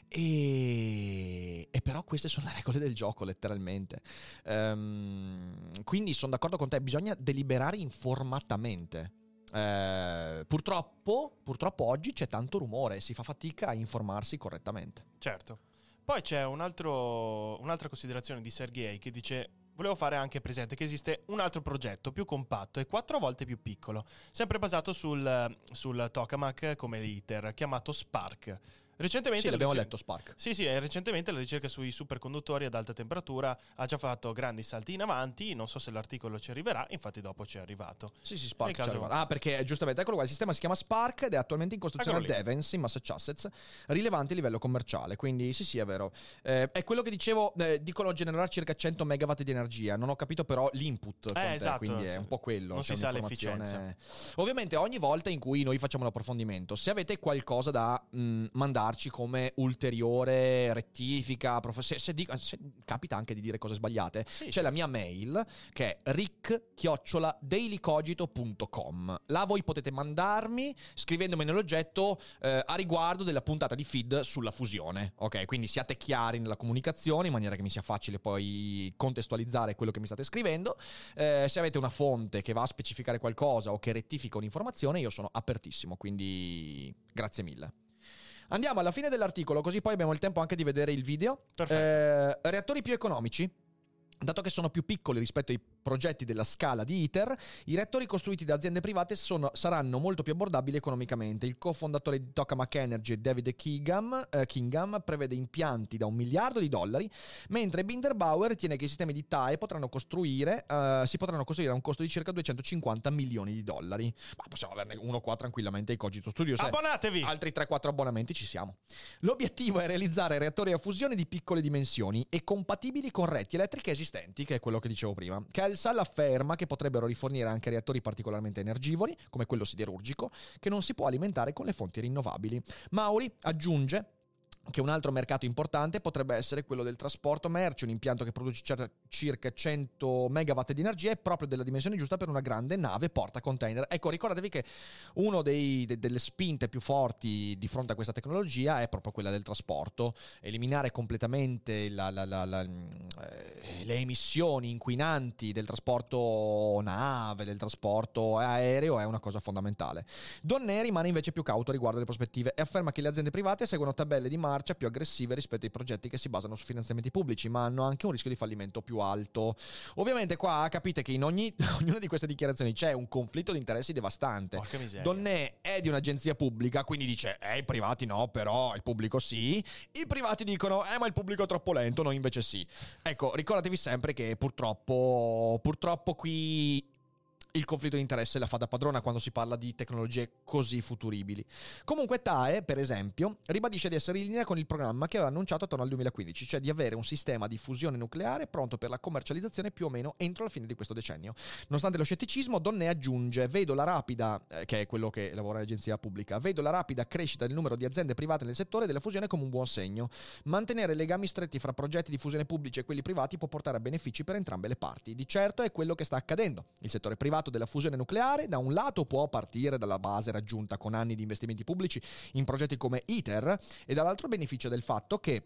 E, e però queste sono le regole del gioco, letteralmente. Ehm, quindi sono d'accordo con te, bisogna deliberare informatamente. Eh, purtroppo, purtroppo oggi c'è tanto rumore, si fa fatica a informarsi correttamente. Certo. Poi c'è un altro- un'altra considerazione di Sergei che dice: volevo fare anche presente che esiste un altro progetto più compatto e quattro volte più piccolo, sempre basato sul, sul tokamak come l'ITER, chiamato Spark. Recentemente Sì, l'abbiamo la ricer- letto Spark. Sì, sì, e recentemente la ricerca sui superconduttori ad alta temperatura ha già fatto grandi salti in avanti. Non so se l'articolo ci arriverà, infatti dopo ci è arrivato. Sì, sì, Spark. Caso- arrivato. Ah, perché giustamente, eccolo qua, il sistema si chiama Spark ed è attualmente in costruzione a lì. Devens, in Massachusetts, rilevante a livello commerciale. Quindi sì, sì, è vero. Eh, è quello che dicevo, eh, dicono generare circa 100 megawatt di energia. Non ho capito però l'input, te, esatto, quindi è un po' quello. Non si sa un'informazione- Ovviamente ogni volta in cui noi facciamo l'approfondimento, se avete qualcosa da mh, mandarci come ulteriore rettifica, prof- se, se dico- se capita anche di dire cose sbagliate, Sì, c'è sì. la mia mail che è rick-dailycogito.com. Là voi potete mandarmi scrivendomi nell'oggetto eh, a riguardo della puntata di feed sulla fusione. Ok, quindi siate chiari nella comunicazione in maniera che mi sia facile poi contestualizzare quello che mi state scrivendo. Eh, se avete una fonte che va a specificare qualcosa o che rettifica un'informazione, io sono apertissimo, quindi grazie mille. Andiamo alla fine dell'articolo, così poi abbiamo il tempo anche di vedere il video. Eh, reattori più economici. Dato che sono più piccoli rispetto ai progetti della scala di ITER, i reattori costruiti da aziende private sono- saranno molto più abbordabili economicamente. Il cofondatore di Tokamak Energy, David Kingham, eh, Kingham, prevede impianti da un miliardo di dollari, mentre Binderbauer ritiene che i sistemi di TAE potranno costruire, eh, si potranno costruire a un costo di circa 250 milioni di dollari. Ma possiamo averne uno qua tranquillamente ai Cogito Studios. eh. Abbonatevi! Altri 3-4 abbonamenti ci siamo. L'obiettivo è realizzare reattori a fusione di piccole dimensioni e compatibili con reti elettriche esistenti, che è quello che dicevo prima. Calsal afferma che potrebbero rifornire anche reattori particolarmente energivori, come quello siderurgico, che non si può alimentare con le fonti rinnovabili. Mauri aggiunge che un altro mercato importante potrebbe essere quello del trasporto merci, un impianto che produce circa 100 megawatt di energia e proprio della dimensione giusta per una grande nave porta container. Ecco, ricordatevi che una delle spinte più forti di fronte a questa tecnologia è proprio quella del trasporto. Eliminare completamente la- la- la- eh, le emissioni inquinanti del trasporto nave, del trasporto aereo è una cosa fondamentale. Donne rimane invece più cauto riguardo alle prospettive e afferma che le aziende private seguono tabelle di marcia più aggressive rispetto ai progetti che si basano su finanziamenti pubblici, ma hanno anche un rischio di fallimento più alto. Ovviamente qua capite che in ogni, ognuna di queste dichiarazioni c'è un conflitto di interessi devastante. Donne è di un'agenzia pubblica, quindi dice, eh, i privati no, però il pubblico sì. I privati dicono, eh, ma il pubblico è troppo lento, noi invece sì. Ecco, ricordatevi sempre che purtroppo, purtroppo qui il conflitto di interesse la fa da padrona quando si parla di tecnologie così futuribili. Comunque TAE, per esempio, ribadisce di essere in linea con il programma che aveva annunciato attorno al 2015, cioè di avere un sistema di fusione nucleare pronto per la commercializzazione più o meno entro la fine di questo decennio. Nonostante lo scetticismo, Donne aggiunge, vedo la rapida, eh, che è quello che lavora in agenzia pubblica, vedo la rapida crescita del numero di aziende private nel settore della fusione come un buon segno. Mantenere legami stretti fra progetti di fusione pubblici e quelli privati può portare a benefici per entrambe le parti. Di certo è quello che sta accadendo. Il settore privato della fusione nucleare da un lato può partire dalla base raggiunta con anni di investimenti pubblici in progetti come ITER e dall'altro beneficia del fatto che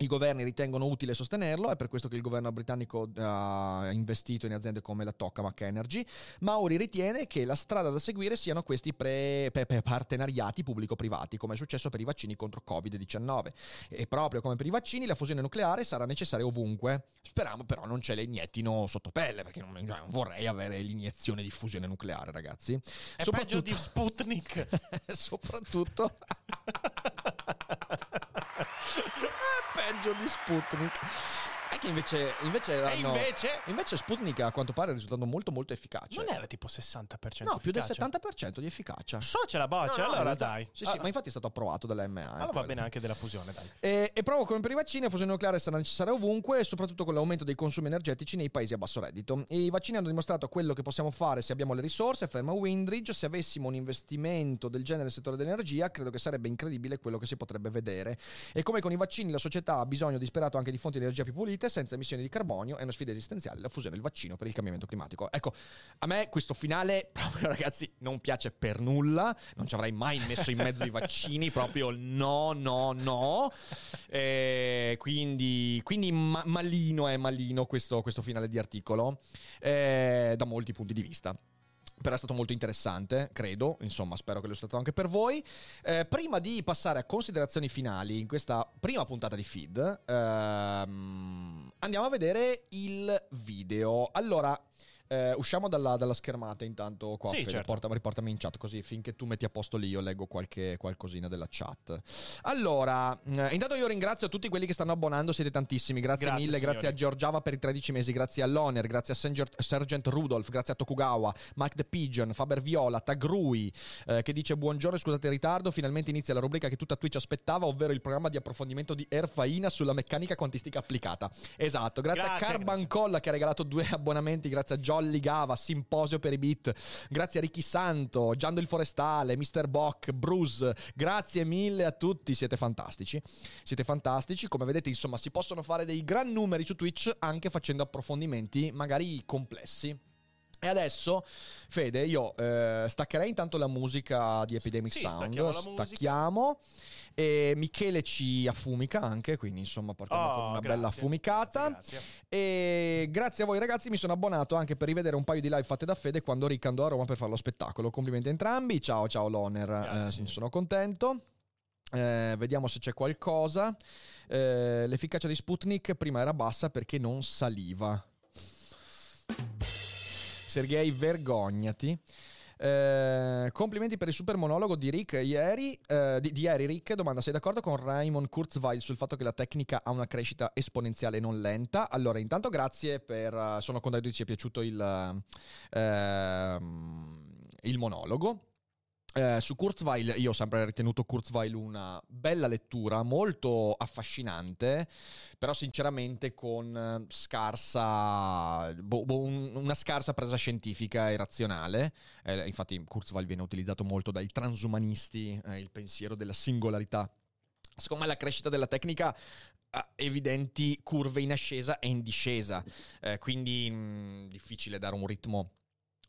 i governi ritengono utile sostenerlo, è per questo che il governo britannico ha investito in aziende come la Tokamak Energy. Mauri ritiene che la strada da seguire siano questi pre- pe- pe- partenariati pubblico-privati, come è successo per i vaccini contro Covid-19. E proprio come per i vaccini, la fusione nucleare sarà necessaria ovunque. Speriamo però non ce le iniettino sotto pelle, perché non, non vorrei avere l'iniezione di fusione nucleare, ragazzi. È peggio di Sputnik. soprattutto è peggio di Sputnik è che invece invece, erano- invece invece Sputnik a quanto pare è risultato molto molto efficace non era tipo 60% no più del efficace? 70% di efficacia So c'è la boccia, No, no, allora dai. sì sì allora, ma infatti è stato approvato dall'EMA eh, allora poi. va bene anche della fusione, dai. E, e proprio come per i vaccini, la fusione nucleare sarà necessaria ovunque, soprattutto con l'aumento dei consumi energetici nei paesi a basso reddito. E I vaccini hanno dimostrato quello che possiamo fare se abbiamo le risorse, afferma Windridge. Se avessimo un investimento del genere nel settore dell'energia, credo che sarebbe incredibile quello che si potrebbe vedere. E come con i vaccini, la società ha bisogno disperato anche di fonti di energia più pulite, senza emissioni di carbonio, è una sfida esistenziale la fusione del vaccino per il cambiamento climatico. Ecco, a me questo finale, proprio ragazzi, non piace per nulla. Non ci avrei mai messo in mezzo i vaccini, proprio no, no, no. Eh, quindi, quindi ma- malino è malino questo, questo finale di articolo, eh, da molti punti di vista. Però è stato molto interessante, credo, insomma, spero che lo sia stato anche per voi. Eh, prima di passare a considerazioni finali in questa prima puntata di feed, ehm, andiamo a vedere il video. Allora, eh, usciamo dalla, dalla, schermata intanto qua, sì, certo. porta, riportami in chat così finché tu metti a posto lì io leggo qualche, qualcosina della chat. Allora, eh, intanto io ringrazio tutti quelli che stanno abbonando, siete tantissimi, grazie, Grazie, mille, signori. grazie a Giorgiava per i 13 mesi, grazie all'Oner, grazie a Sergeant, Sergeant Rudolph, grazie a Tokugawa, Mike the Pigeon, Faber Viola, Tagrui, eh, che dice buongiorno scusate il ritardo, finalmente inizia la rubrica che tutta Twitch aspettava, ovvero il programma di approfondimento di Erfaina sulla meccanica quantistica applicata. Esatto, grazie, Grazie, a Carban grazie. Colla che ha regalato due abbonamenti, grazie a Jolly Gava, Simposio per i beat, grazie a Ricky Santo, Giando il Forestale, Mr. Bock, Bruce, grazie mille a tutti, siete fantastici. Siete fantastici, come vedete insomma si possono fare dei gran numeri su Twitch anche facendo approfondimenti magari complessi. E adesso, Fede, io eh, staccherei intanto la musica di Epidemic Sì, Sound. Stacchiamo. E Michele ci affumica anche, quindi insomma partiamo Oh, con una grazie, bella affumicata. grazie, grazie. E grazie a voi ragazzi mi sono abbonato anche per rivedere un paio di live fatte da Fede quando Rick andò a Roma per fare lo spettacolo. Complimenti a entrambi. Ciao ciao Loner. Eh, sono contento. Eh, vediamo se c'è qualcosa. Eh, l'efficacia di Sputnik prima era bassa perché non saliva. Sergei, vergognati. Eh, complimenti per il super monologo di Rick ieri. eh, di, di ieri, Rick. Domanda: sei d'accordo con Raymond Kurzweil sul fatto che la tecnica ha una crescita esponenziale e non lenta? Allora, intanto, grazie per. eh, sono contento che ci sia piaciuto il, ehm, il monologo. Eh, su Kurzweil, io ho sempre ritenuto Kurzweil una bella lettura, molto affascinante, però sinceramente con eh, scarsa, boh, boh, un- una scarsa presa scientifica e razionale. Eh, infatti Kurzweil viene utilizzato molto dai transumanisti, eh, il pensiero della singolarità. Secondo me la crescita della tecnica ha evidenti curve in ascesa e in discesa, eh, quindi mh, difficile dare un ritmo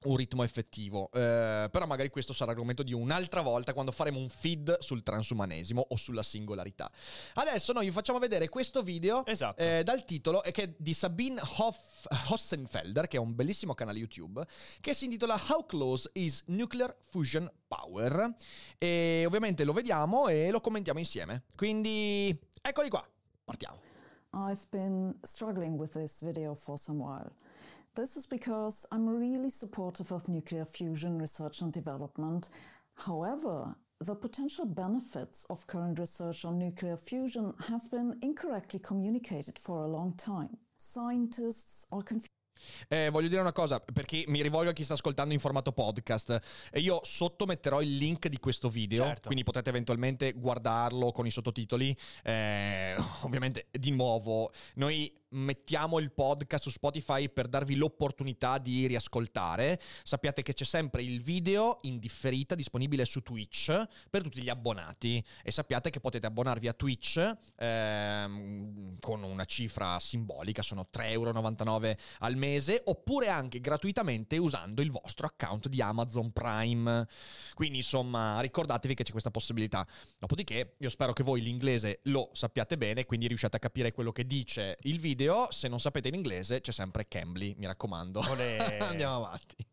un ritmo effettivo. Eh, però magari questo sarà argomento di un'altra volta quando faremo un feed sul transumanesimo o sulla singolarità. Adesso noi vi facciamo vedere questo video Esatto. eh, dal titolo eh, che è di Sabine Hoff- Hossenfelder, che è un bellissimo canale YouTube, che si intitola How Close is Nuclear Fusion Power? E ovviamente lo vediamo e lo commentiamo insieme. Quindi eccoli qua, partiamo. I've been struggling with this video for some while. This is because I'm really supportive of nuclear fusion research and development. However, the potential benefits of current research on nuclear fusion have been incorrectly communicated for a long time. Scientists are confused. Eh, voglio dire una cosa, perché mi rivolgo a chi sta ascoltando in formato podcast. E io sotto metterò il link di questo video, Certo. quindi potete eventualmente guardarlo con i sottotitoli. Eh, ovviamente, di nuovo, noi mettiamo il podcast su Spotify per darvi l'opportunità di riascoltare. Sappiate che c'è sempre il video in differita disponibile su Twitch per tutti gli abbonati e sappiate che potete abbonarvi a Twitch ehm, con una cifra simbolica, sono 3,99€ al mese, oppure anche gratuitamente usando il vostro account di Amazon Prime. Quindi insomma ricordatevi che c'è questa possibilità. Dopodiché io spero che voi l'inglese lo sappiate bene, quindi riusciate a capire quello che dice il video. Se non sapete l'inglese c'è sempre Cambly, mi raccomando. Andiamo avanti.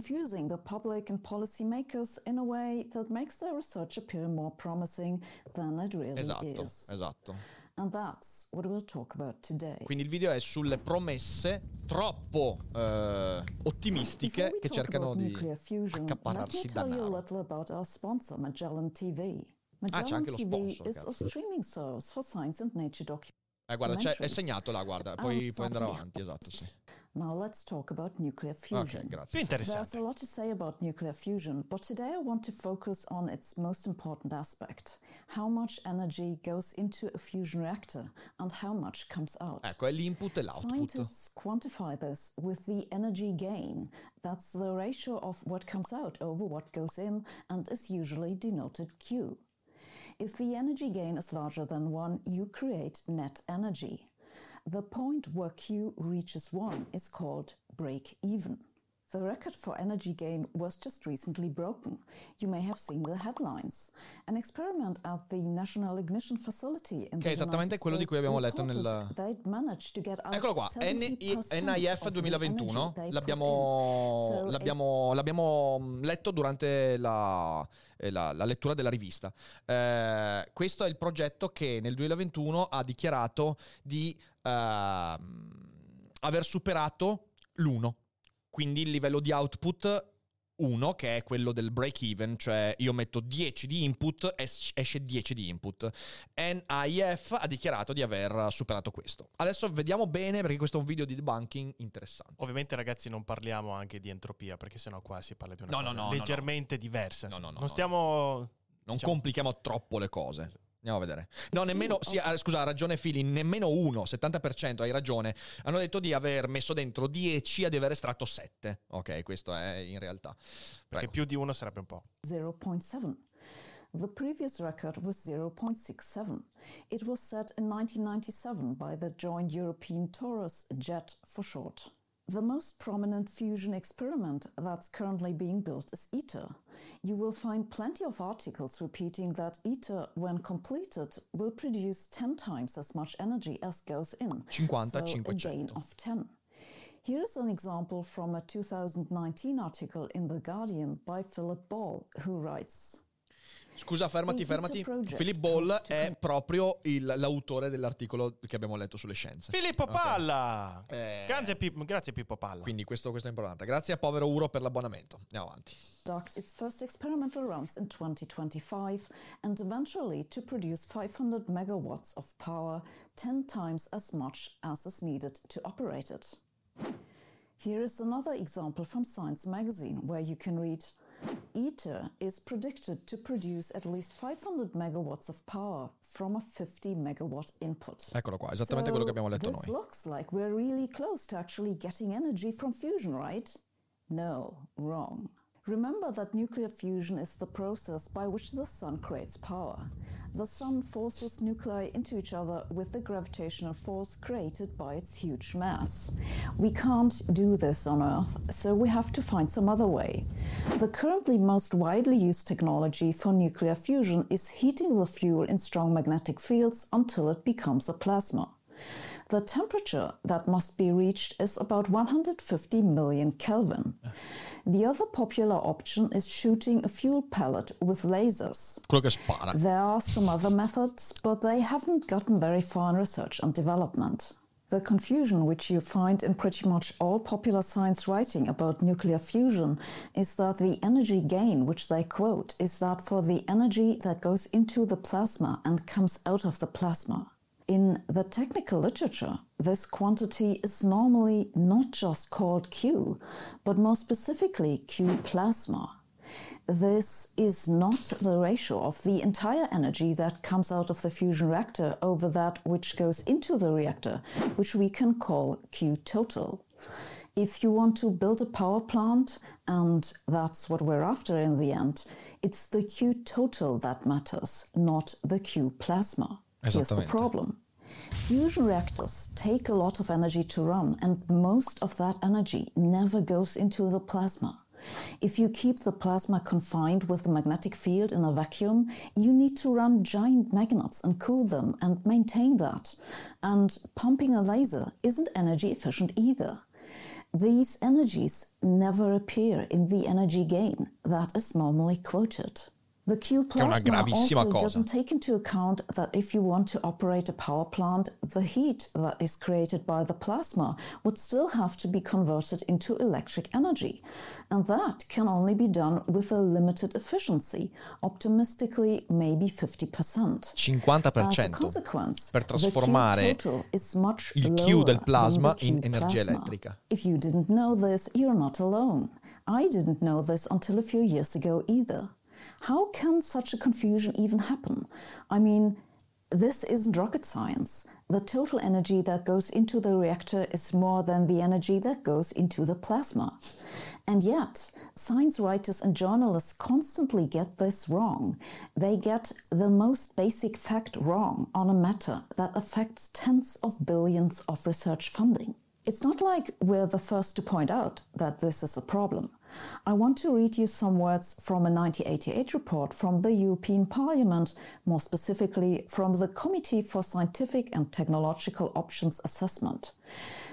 confusing the public and policymakers in a way that makes their research appear more promising than it really Esatto, is. esatto. And that's what we'll talk about today. Quindi il video è sulle promesse troppo eh, ottimistiche che cercano di fusion, accaparrarsi our sponsor, Magellan TV. Ah, c'è Magellan anche lo TV sponsor, is a streaming service for science and nature documentaries. Eh, guarda, c'è, è segnato là, guarda, Ah, puoi, puoi andare avanti, esatto, sì. Now let's talk about nuclear Ok, fusion. grazie. Più There's interessante. a lot to say about nuclear fusion, but today I want to focus on its most important aspect how much energy goes into a fusion reactor and how much comes out. Ecco, è l'input e l'output. Scientists quantify this with the energy gain. That's the ratio of what comes out over what goes in and is usually denoted Q. If the energy gain is larger than 1, you create net energy. The point where Q reaches 1 is called break even. The record for energy gain was just recently broken. You may have seen the headlines. An experiment at the National Ignition Facility in Che è esattamente quello di cui abbiamo letto nel- Eccolo qua, 70% NIF of the 2021, energy they put l'abbiamo, l'abbiamo, l'abbiamo mm, letto durante la, eh, la- la lettura della rivista. Eh, questo è il progetto che nel 2021 ha dichiarato di ehm, aver superato l'1. Quindi il livello di output 1, che è quello del break even, cioè io metto 10 di input, es- esce 10 di input. NIF ha dichiarato di aver superato questo. Adesso vediamo bene perché questo è un video di debunking interessante. Ovviamente, ragazzi, non parliamo anche di entropia, perché sennò qua si parla di una No, cosa no, no, leggermente diversa. No, no, no, non no. stiamo. Non diciamo- complichiamo troppo le cose. Andiamo a vedere. No, nemmeno. Sì, ah, scusa, ha ragione Fili. Nemmeno uno, 70%, hai ragione. Hanno detto di aver messo dentro 10 e di aver estratto 7. Ok, questo è in realtà. Perché Prego. più di uno sarebbe un po'. 0.7. The previous record was 0.67. It was set in 1997 by the Joint European Torus, JET for short. The most prominent fusion experiment that's currently being built is ITER. You will find plenty of articles repeating that ITER, when completed, will produce 10 times as much energy as goes in. 50, so a gain of 10. Here's an example from a 2019 article in The Guardian by Philip Ball, who writes Scusa, fermati, fermati. Philip Ball è proprio il- l'autore dell'articolo che abbiamo letto sulle scienze. Filippo Ok. Palla! Eh, Grazie, Pip- grazie, Pippo Palla. Quindi questo, questo è importante. Grazie a povero Uro per l'abbonamento. Andiamo avanti. conduct its first experimental runs in 2025 and eventually to produce 500 megawatts of power, 10 times as much as is needed to operate it. Here is another example from Science magazine where you can read ITER is predicted to produce at least 500 megawatts of power from a 50 megawatt input. Eccolo qua, esattamente quello che abbiamo letto this noi. looks like we're really close to actually getting energy from fusion, right? No, wrong. Remember that nuclear fusion is the process by which the sun creates power. The sun forces nuclei into each other with the gravitational force created by its huge mass. We can't do this on Earth, so we have to find some other way. The currently most widely used technology for nuclear fusion is heating the fuel in strong magnetic fields until it becomes a plasma. The temperature that must be reached is about 150 million Kelvin. The other popular option is shooting a fuel pellet with lasers. Quello che spara. There are some other methods, but they haven't gotten very far in research and development. The confusion which you find in pretty much all popular science writing about nuclear fusion is that the energy gain which they quote is that for the energy that goes into the plasma and comes out of the plasma. In the technical literature, this quantity is normally not just called Q, but more specifically Q plasma. This is not the ratio of the entire energy that comes out of the fusion reactor over that which goes into the reactor, which we can call Q total. If you want to build a power plant, and that's what we're after in the end, it's the Q total that matters, not the Q plasma. Here's the problem. Fusion reactors take a lot of energy to run, and most of that energy never goes into the plasma. If you keep the plasma confined with the magnetic field in a vacuum, you need to run giant magnets and cool them and maintain that. And pumping a laser isn't energy efficient either. These energies never appear in the energy gain that is normally quoted. The Q plasma also cosa. doesn't take into account that if you want to operate a power plant, the heat that is created by the plasma would still have to be converted into electric energy. And that can only be done with a limited efficiency, optimistically maybe 50%. As a consequence, per the Q trasformare total is much il Q lower del than plasma the Q in energia plasma. elettrica. If you didn't know this, you're not alone. I didn't know this until a few years ago either. How can such a confusion even happen? I mean, this isn't rocket science. The total energy that goes into the reactor is more than the energy that goes into the plasma. And yet, science writers and journalists constantly get this wrong. They get the most basic fact wrong on a matter that affects tens of billions of research funding. It's not like we're the first to point out that this is a problem. I want to read you some words from a 1988 report from the European Parliament, more specifically from the Committee for Scientific and Technological Options Assessment.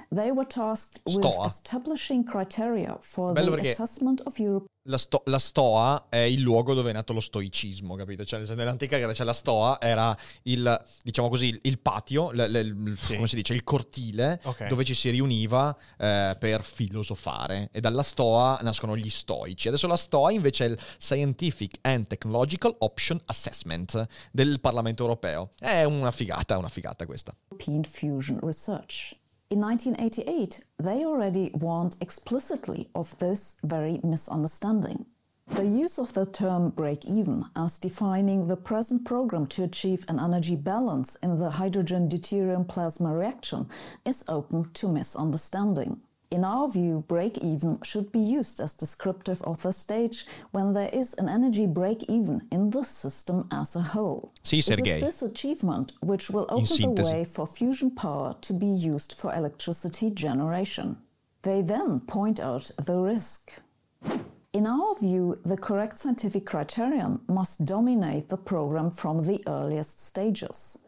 They were tasked with Stoa. establishing criteria for Bello the perché- assessment of Europe. La, sto- la stoa è il luogo dove è nato lo stoicismo, capito? Cioè, nell'antica Grecia la stoa era il, diciamo così, il- il patio, l- l- il- Sì. come si dice, il cortile Ok. dove ci si riuniva eh, per filosofare. E dalla stoa nascono gli stoici. Adesso la stoa invece è il Scientific and Technological Option Assessment del Parlamento europeo. È una figata, una figata questa. European fusion research. In 1988, they already warned explicitly of this very misunderstanding. The use of the term break even as defining the present program to achieve an energy balance in the hydrogen deuterium plasma reaction is open to misunderstanding. In our view, break even should be used as descriptive of the stage when there is an energy break even in the system as a whole. Sì, It Sergei. is this achievement which will open the way for fusion power to be used for electricity generation. They then point out the risk. In our view, the correct scientific criterion must dominate the program from the earliest stages.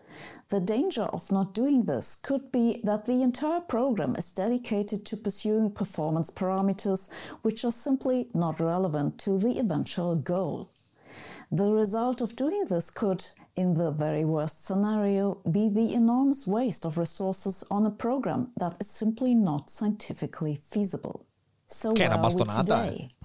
The danger of not doing this could be that the entire program is dedicated to pursuing performance parameters which are simply not relevant to the eventual goal. The result of doing this could, in the very worst scenario, be the enormous waste of resources on a program that is simply not scientifically feasible. So Che è where una are we eh. today?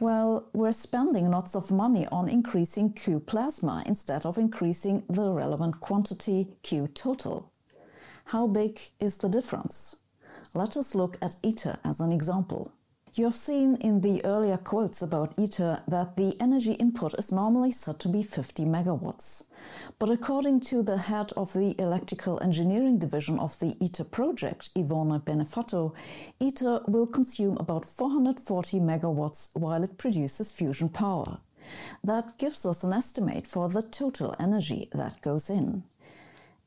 Well, we're spending lots of money on increasing Q plasma instead of increasing the relevant quantity Q total. How big is the difference? Let us look at ITER as an example. You have seen in the earlier quotes about ITER that the energy input is normally said to be 50 megawatts. But according to the head of the electrical engineering division of the ITER project, Ivone Benefatto, ITER will consume about 440 megawatts while it produces fusion power. That gives us an estimate for the total energy that goes in.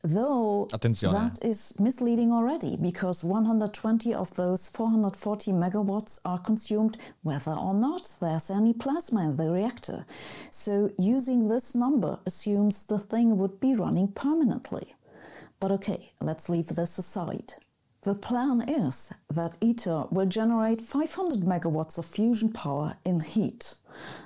Though Attenzione. that is misleading already because 120 of those 440 megawatts are consumed whether or not there's any plasma in the reactor. So using this number assumes the thing would be running permanently. But okay, let's leave this aside. The plan is that ITER will generate 500 megawatts of fusion power in heat.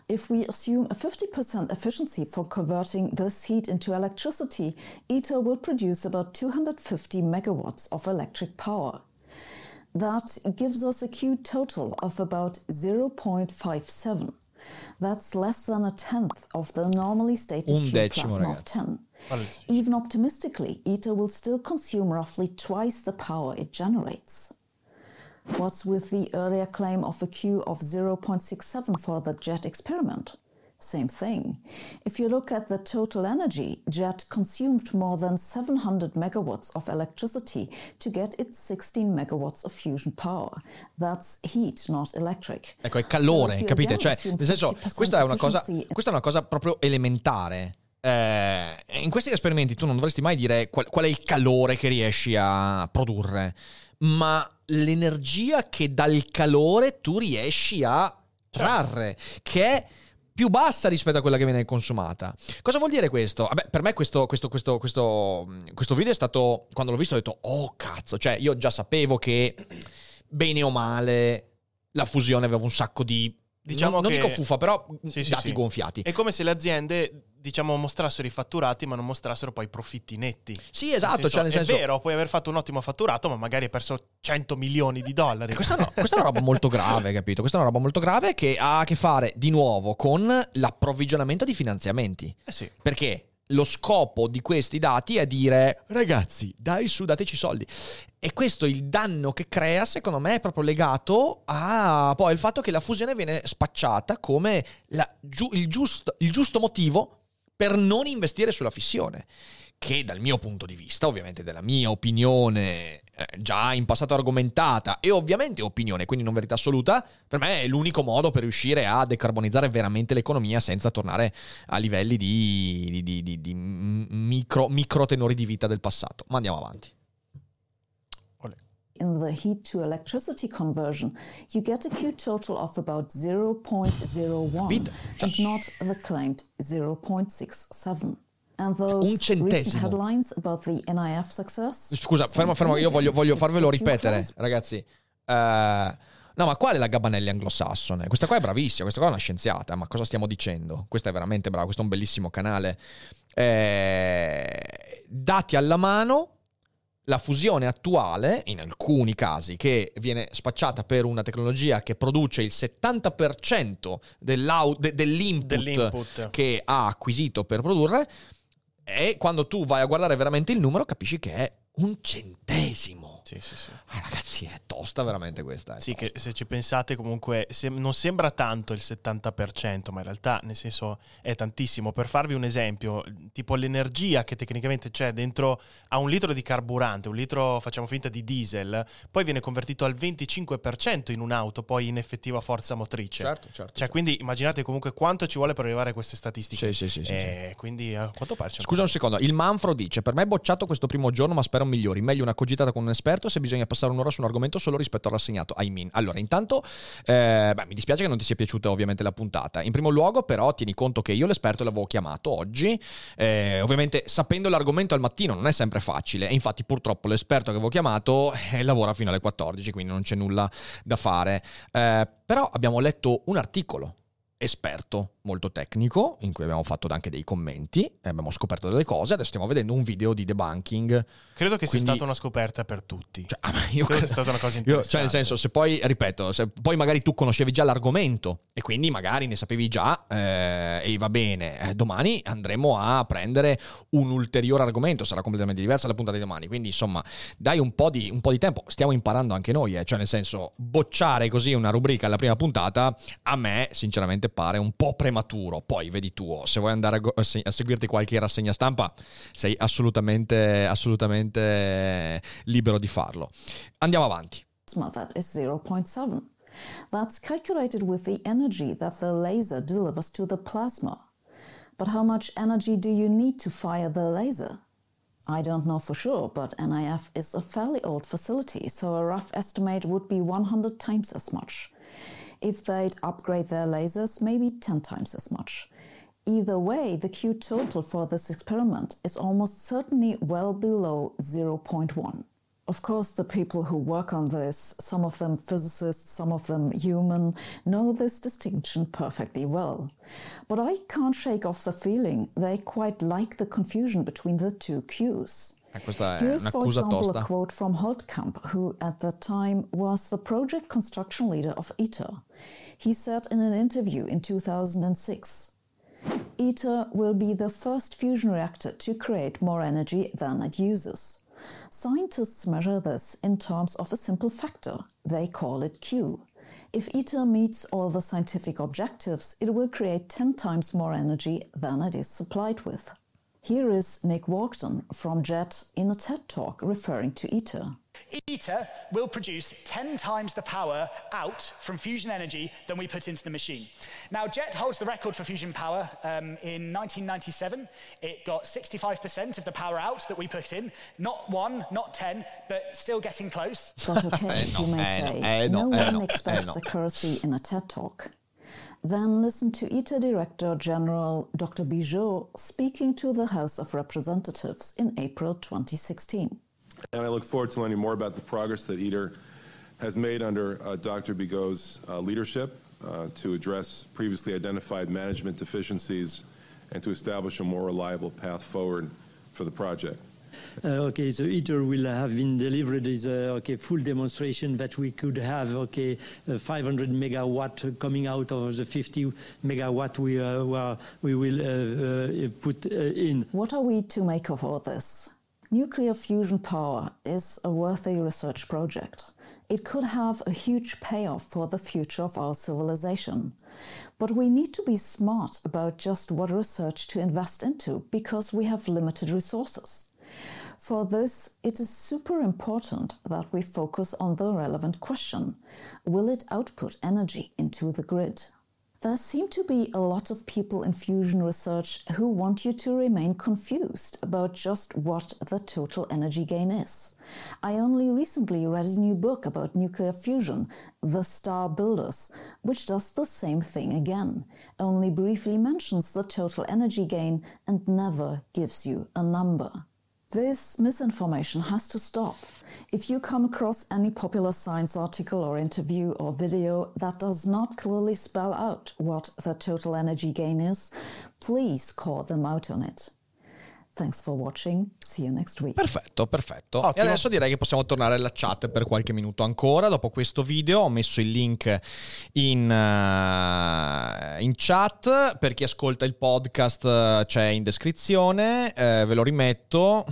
If we assume a 50% efficiency for converting this heat into electricity, ITER will produce about 250 megawatts of electric power. That gives us a Q total of about 0.57. That's less than a tenth of the normally stated Un Q plasma of 10. Even optimistically, ITER will still consume roughly twice the power it generates. What's with the earlier claim of a Q of 0.67 for the JET experiment? Same thing. If you look at the total energy, JET consumed more than 700 megawatts of electricity to get its 16 megawatts of fusion power. That's heat, not electric. Ecco, è So calore, you capite? Cioè, nel senso, 50% questa è una cosa, questa è una cosa proprio elementare. Eh, in questi esperimenti tu non dovresti mai dire qual, qual è il calore che riesci a produrre, ma l'energia che dal calore tu riesci a trarre, che è più bassa rispetto a quella che viene consumata. Cosa vuol dire questo? Vabbè, per me questo, questo, questo, questo, questo video è stato, quando l'ho visto ho detto, oh cazzo, cioè io già sapevo che bene o male la fusione aveva un sacco di... Diciamo non, non che- dico fuffa, però Sì, sì, dati sì. gonfiati. È come se le aziende, diciamo, mostrassero i fatturati, ma non mostrassero poi i profitti netti. Sì, esatto, cioè nel è senso... vero, puoi aver fatto un ottimo fatturato, ma magari hai perso 100 milioni di dollari. Questa, no- questa è una roba molto grave, capito? Questa è una roba molto grave che ha a che fare di nuovo con l'approvvigionamento di finanziamenti. Eh sì. Perché lo scopo di questi dati è dire ragazzi, dai su, dateci soldi. E questo il danno che crea, secondo me, è proprio legato a poi il fatto che la fusione viene spacciata come la giu- il, giusto, il giusto motivo per non investire sulla fissione. Che dal mio punto di vista, ovviamente della mia opinione, eh, già in passato argomentata, e ovviamente opinione, quindi non verità assoluta, per me è l'unico modo per riuscire a decarbonizzare veramente l'economia senza tornare a livelli di, di- di- di- di micro, micro tenori di vita del passato. Ma andiamo avanti. In the heat to electricity conversion, you get a Q total of about 0.01 Bit. and not the claimed 0.67. And Un those recent centesimo. headlines about the NIF success. Scusa, fermo, fermo, io voglio, voglio farvelo ripetere, ragazzi. Eh, no, ma qual è la Gabanelli anglosassone? Questa qua è bravissima, questa qua è una scienziata, ma cosa stiamo dicendo? Questa è veramente brava, questo è un bellissimo canale. Eh, dati alla mano, la fusione attuale, in alcuni casi, che viene spacciata per una tecnologia che produce il 70% dell'au- de- dell'input, Dell'input. che ha acquisito per produrre, e quando tu vai a guardare veramente il numero capisci che è un centesimo. Sì, sì, sì. Ah, ragazzi, è tosta veramente questa. Sì, che tosta. se ci pensate comunque se- non sembra tanto il 70%, ma in realtà nel senso è tantissimo. Per farvi un esempio, tipo l'energia che tecnicamente c'è dentro a un litro di carburante, un litro facciamo finta di diesel, poi viene convertito al 25% in un'auto, poi in effettiva forza motrice. Certo, certo. Cioè, certo. quindi immaginate comunque quanto ci vuole per arrivare a queste statistiche. Sì, sì, sì, sì, Eh, Quindi a quanto pare Scusa un secondo, il Manfro dice: Per me è bocciato questo primo giorno, ma spero migliori. Meglio una cogitata con un esperto se bisogna passare un'ora su un argomento solo rispetto al rassegnato. I mean. Allora, intanto, eh, beh, mi dispiace che non ti sia piaciuta ovviamente la puntata. In primo luogo, però, tieni conto che io l'esperto l'avevo chiamato oggi. Eh, ovviamente, sapendo l'argomento al mattino non è sempre facile. E infatti, purtroppo, l'esperto che avevo chiamato eh, lavora fino alle 14, quindi non c'è nulla da fare. Eh, però abbiamo letto un articolo esperto, molto tecnico, in cui abbiamo fatto anche dei commenti, e abbiamo scoperto delle cose, adesso stiamo vedendo un video di debunking. Credo che sia Quindi- stata una scoperta per tutti. Cioè, ah, io Credo credo- sia stata una cosa io- interessante. cioè, nel senso, se poi, ripeto, se poi magari tu conoscevi già l'argomento e quindi magari ne sapevi già eh, e va bene, eh, domani andremo a prendere un ulteriore argomento, sarà completamente diversa la puntata di domani, quindi insomma dai un po' di, un po' di tempo, stiamo imparando anche noi, eh, cioè nel senso bocciare così una rubrica alla prima puntata a me sinceramente pare un po' prematuro, poi vedi tu, se vuoi andare a, go- a se- a seguirti qualche rassegna stampa sei assolutamente, assolutamente libero di farlo. Andiamo avanti. that is 0.7. That's calculated with the energy that the laser delivers to the plasma. But how much energy do you need to fire the laser? I don't know for sure, but NIF is a fairly old facility, so a rough estimate would be 100 times as much. If they'd upgrade their lasers, maybe 10 times as much. Either way, the Q total for this experiment is almost certainly well below 0.1. Of course, the people who work on this, some of them physicists, some of them human, know this distinction perfectly well. But I can't shake off the feeling they quite like the confusion between the two Qs. Eh, questa è Here's, for example, tosta. a quote from Holtkamp, who at the time was the project construction leader of ITER. He said in an interview in 2006 ITER will be the first fusion reactor to create more energy than it uses. Scientists measure this in terms of a simple factor. They call it Q. If ITER meets all the scientific objectives, it will create 10 times more energy than it is supplied with. Here is Nick Walkden from JET in a TED talk referring to ITER. ITER will produce 10 times the power out from fusion energy than we put into the machine. Now, JET holds the record for fusion power. Um, in 1997, it got 65% of the power out that we put in. Not one, not 10, but still getting close. But okay, no, you may eh, say, eh, no, no eh, one eh, expects no. accuracy in a TED talk. Then listen to ITER Director General Dr. Bijot speaking to the House of Representatives in April 2016. And I look forward to learning more about the progress that ITER has made under uh, Dr. Bigot's uh, leadership uh, to address previously identified management deficiencies and to establish a more reliable path forward for the project. Uh, okay, so ITER will have been delivered is a okay full demonstration that we could have okay uh, 500 megawatt coming out of the 50 megawatt we uh, we will uh, uh, put uh, in. What are we to make of all this? Nuclear fusion power is a worthy research project. It could have a huge payoff for the future of our civilization. But we need to be smart about just what research to invest into because we have limited resources. For this, it is super important that we focus on the relevant question Will it output energy into the grid? There seem to be a lot of people in fusion research who want you to remain confused about just what the total energy gain is. I only recently read a new book about nuclear fusion, The Star Builders, which does the same thing again, only briefly mentions the total energy gain and never gives you a number. This misinformation has to stop. If you come across any popular science article or interview or video that does not clearly spell out what the total energy gain is, please call them out on it. Thanks for watching. See you next week. Perfetto, perfetto. E Ottimo. adesso direi che possiamo tornare alla chat per qualche minuto ancora. Dopo questo video ho messo il link in, eh, in chat. Per chi ascolta il podcast eh, c'è in descrizione. Eh, ve lo rimetto.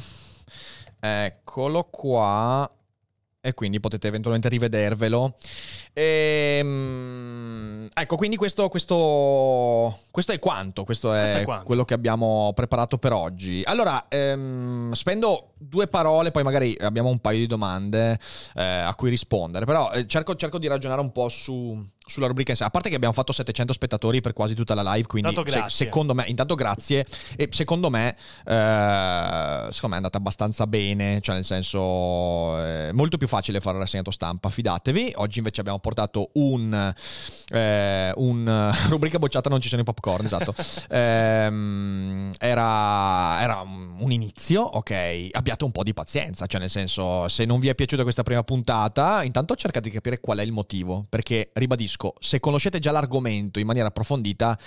Eccolo qua. E quindi potete eventualmente rivedervelo. Ehm, ecco, quindi questo, questo, questo è quanto. Questo è, Questo è quanto. quello che abbiamo preparato per oggi. Allora, ehm, spendo due parole, poi magari abbiamo un paio di domande eh, a cui rispondere. Però eh, cerco, cerco di ragionare un po' su, sulla rubrica in sé. A parte che abbiamo fatto 700 spettatori per quasi tutta la live, quindi se- secondo me, intanto grazie. E secondo me, eh, secondo me è andata abbastanza bene. Cioè, nel senso, è molto più facile fare la rassegnato stampa, fidatevi. Oggi invece abbiamo portato un, eh, un rubrica bocciata, non ci sono i popcorn, esatto. Ehm, era, era un inizio, ok. Abbiate un po' di pazienza, cioè nel senso, se non vi è piaciuta questa prima puntata, intanto cercate di capire qual è il motivo, perché ribadisco, se conoscete già l'argomento in maniera approfondita,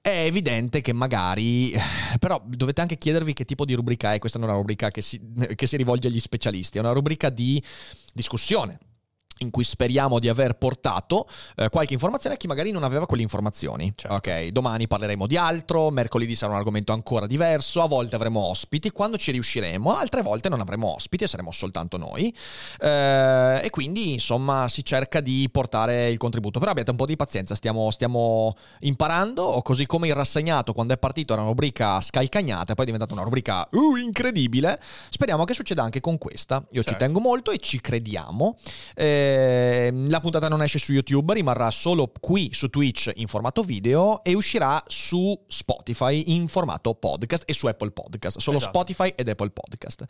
è evidente che magari, però dovete anche chiedervi che tipo di rubrica è, questa non è una rubrica che si, che si rivolge agli specialisti, è una rubrica di discussione in cui speriamo di aver portato eh, qualche informazione a chi magari non aveva quelle informazioni. Certo. Ok, domani parleremo di altro, mercoledì sarà un argomento ancora diverso, a volte avremo ospiti, quando ci riusciremo, altre volte non avremo ospiti e saremo soltanto noi. Eh, e quindi, insomma, si cerca di portare il contributo. Però abbiate un po' di pazienza, stiamo, stiamo imparando, o così come il rassegnato quando è partito era una rubrica scalcagnata e poi è diventata una rubrica uh, incredibile. Speriamo che succeda anche con questa. Io ci Certo. tengo molto e ci crediamo. Eh, la puntata non esce su YouTube, rimarrà solo qui su Twitch in formato video e uscirà su Spotify in formato podcast e su Apple Podcast. Solo Esatto. Spotify ed Apple Podcast.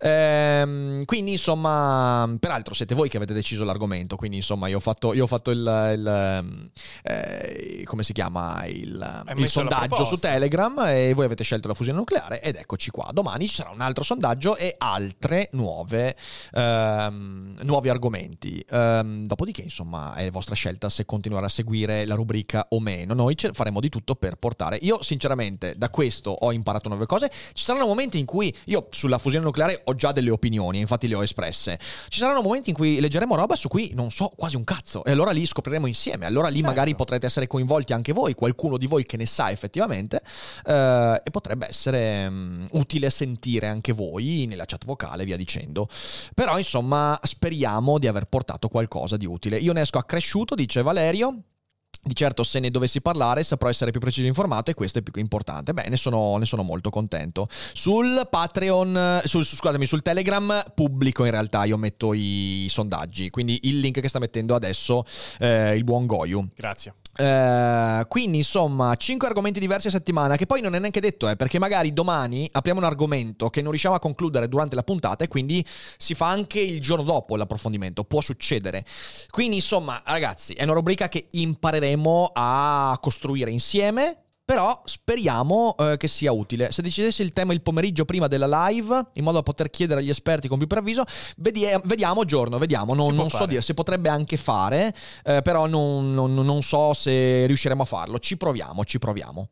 Ehm, quindi, insomma, peraltro siete voi che avete deciso l'argomento. Quindi, insomma, io ho fatto, io ho fatto il, il, eh, come si chiama? Il, il sondaggio su. Telegram e voi avete scelto la fusione nucleare ed eccoci qua. Domani ci sarà un altro sondaggio e altre nuove ehm, nuovi argomenti. Ehm, dopodiché, insomma, è vostra scelta se continuare a seguire la rubrica o meno. Noi faremo di tutto per portare. Io, sinceramente, da questo ho imparato nuove cose. Ci saranno momenti in cui io sulla fusione nucleare ho già delle opinioni, infatti le ho espresse. Ci saranno momenti in cui leggeremo roba su cui non so quasi un cazzo. E allora lì scopriremo insieme. Allora lì magari potrete essere coinvolti anche voi, qualcuno di voi che ne sa effettivamente. eh, e potrebbe essere mm, utile sentire anche voi nella chat vocale, via dicendo. Però, insomma, speriamo di aver portato qualcosa di utile. Io ne esco accresciuto, dice Valerio. Di certo, se ne dovessi parlare, saprò essere più preciso e informato, e questo è più importante. Beh, ne sono, ne sono molto contento. Sul Patreon, sul, scusatemi, sul Telegram pubblico in realtà io metto i sondaggi. Quindi il link che sta mettendo adesso eh, il buon Goyu. Grazie. Eh, quindi insomma 5 argomenti diversi a settimana che poi non è neanche detto eh, perché magari domani apriamo un argomento che non riusciamo a concludere durante la puntata e quindi si fa anche il giorno dopo l'approfondimento può succedere. Quindi insomma ragazzi è una rubrica che impareremo a costruire insieme però speriamo eh, che sia utile. Se decidessi il tema il pomeriggio prima della live, in modo da poter chiedere agli esperti con più preavviso, vedi- vediamo giorno, vediamo. Non, non so dire, si potrebbe anche fare, eh, però non, non- non so se riusciremo a farlo. Ci proviamo, ci proviamo.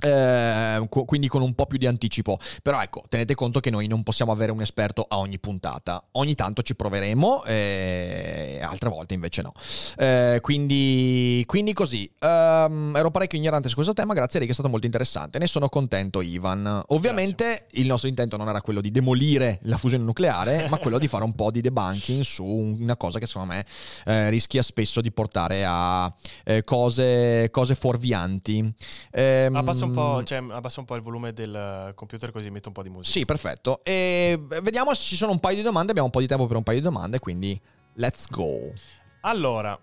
Eh, qu- quindi con un po' più di anticipo. Però ecco, tenete conto che noi non possiamo avere un esperto a ogni puntata. Ogni tanto ci proveremo, eh, altre volte invece no. Eh, quindi, quindi così. Ehm, ero parecchio ignorante su questo tema, grazie a lei che è stato molto interessante. Ne sono contento, Ivan. Ovviamente il nostro intento non era quello di demolire la fusione nucleare, ma quello di fare un po' di debunking su una cosa che secondo me eh, rischia spesso di portare a eh, cose, cose fuorvianti. Ehm, Abbassa un, po', cioè, abbassa un po' il volume del computer così metto un po' di musica. Sì, perfetto. E vediamo se ci sono un paio di domande. Abbiamo un po' di tempo per un paio di domande, quindi let's go. Allora,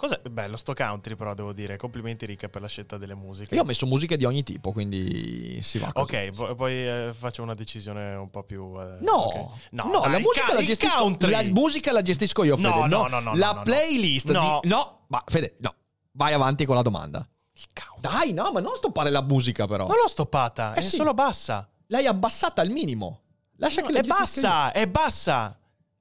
Cos'è? Bello sto country però devo dire. Complimenti Ricca per la scelta delle musiche. Io ho messo musiche di ogni tipo, quindi si va così. Ok, po- poi eh, faccio una decisione un po' più... eh, No, ok. no, dai, la, musica ca- la, gestisco, la musica la gestisco io, No, Fede. no, no, no, La no, no. playlist No. di... No, ma Fede, no. Vai avanti con la domanda. Dai, no, ma non stoppare la musica però. Non l'ho stoppata, Eh è sì. solo bassa. L'hai abbassata al minimo. Lascia No, che la è bassa, è bassa.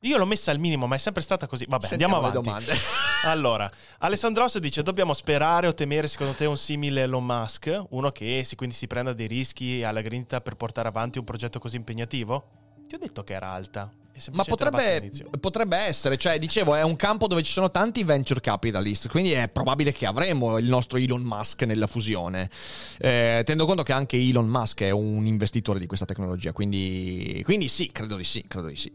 Io l'ho messa al minimo, ma è sempre stata così. Vabbè, Sentiamo andiamo avanti. Allora, Alessandros dice: Dobbiamo sperare o temere, secondo te, un simile Elon Musk? Uno che si, quindi si prenda dei rischi alla grinta per portare avanti un progetto così impegnativo? Ti ho detto che era alta. Ma potrebbe, potrebbe essere, cioè dicevo, è un campo dove ci sono tanti venture capitalist, quindi è probabile che avremo il nostro Elon Musk nella fusione. Eh, tenendo conto che anche Elon Musk è un investitore di questa tecnologia, quindi, quindi sì, credo di sì, credo di sì.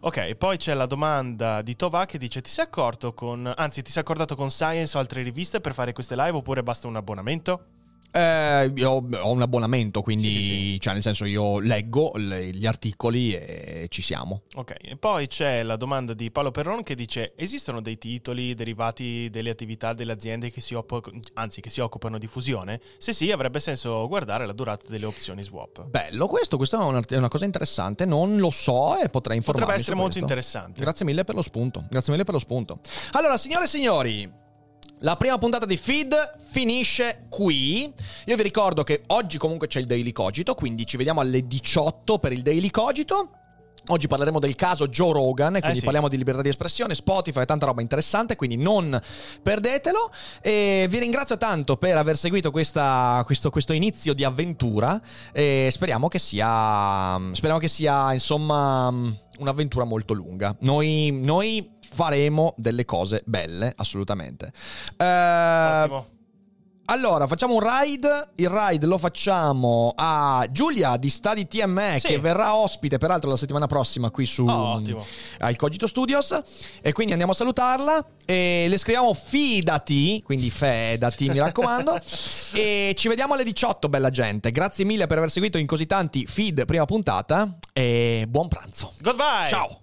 Ok, poi c'è la domanda di Tova che dice: Ti sei accorto con. Anzi, ti sei accordato con Science o altre riviste per fare queste live oppure basta un abbonamento? Eh, io ho un abbonamento, quindi, Sì, sì, sì. cioè, nel senso, io leggo le- gli articoli e ci siamo. Ok, e poi c'è la domanda di Paolo Perron che dice: Esistono dei titoli derivati delle attività delle aziende che si, oppo- anzi, che si occupano di fusione? Se sì, avrebbe senso guardare la durata delle opzioni swap. Bello questo, questa è una, è una cosa interessante, non lo so e potrei informarmi Potrebbe essere molto questo. interessante. Grazie mille per lo spunto. Grazie mille per lo spunto. Allora, signore e signori. La prima puntata di Feed finisce qui. Io vi ricordo che oggi comunque c'è il Daily Cogito, quindi ci vediamo alle 18 per il Daily Cogito. Oggi parleremo del caso Joe Rogan, e quindi sì. parliamo di libertà di espressione, Spotify, tanta roba interessante, quindi non perdetelo. E vi ringrazio tanto per aver seguito questa- questo, questo inizio di avventura e speriamo che sia, speriamo che sia insomma un'avventura molto lunga. Noi, noi faremo delle cose belle, assolutamente. Eh, Ottimo. allora, facciamo un ride. Il ride lo facciamo a Giulia di Stadi TME, Sì. che verrà ospite peraltro la settimana prossima qui su Oh, al Cogito Studios. E quindi andiamo a salutarla. E le scriviamo fidati, quindi fedati, mi raccomando. e ci vediamo alle 18, bella gente. Grazie mille per aver seguito in così tanti feed prima puntata. E buon pranzo. Goodbye! Ciao.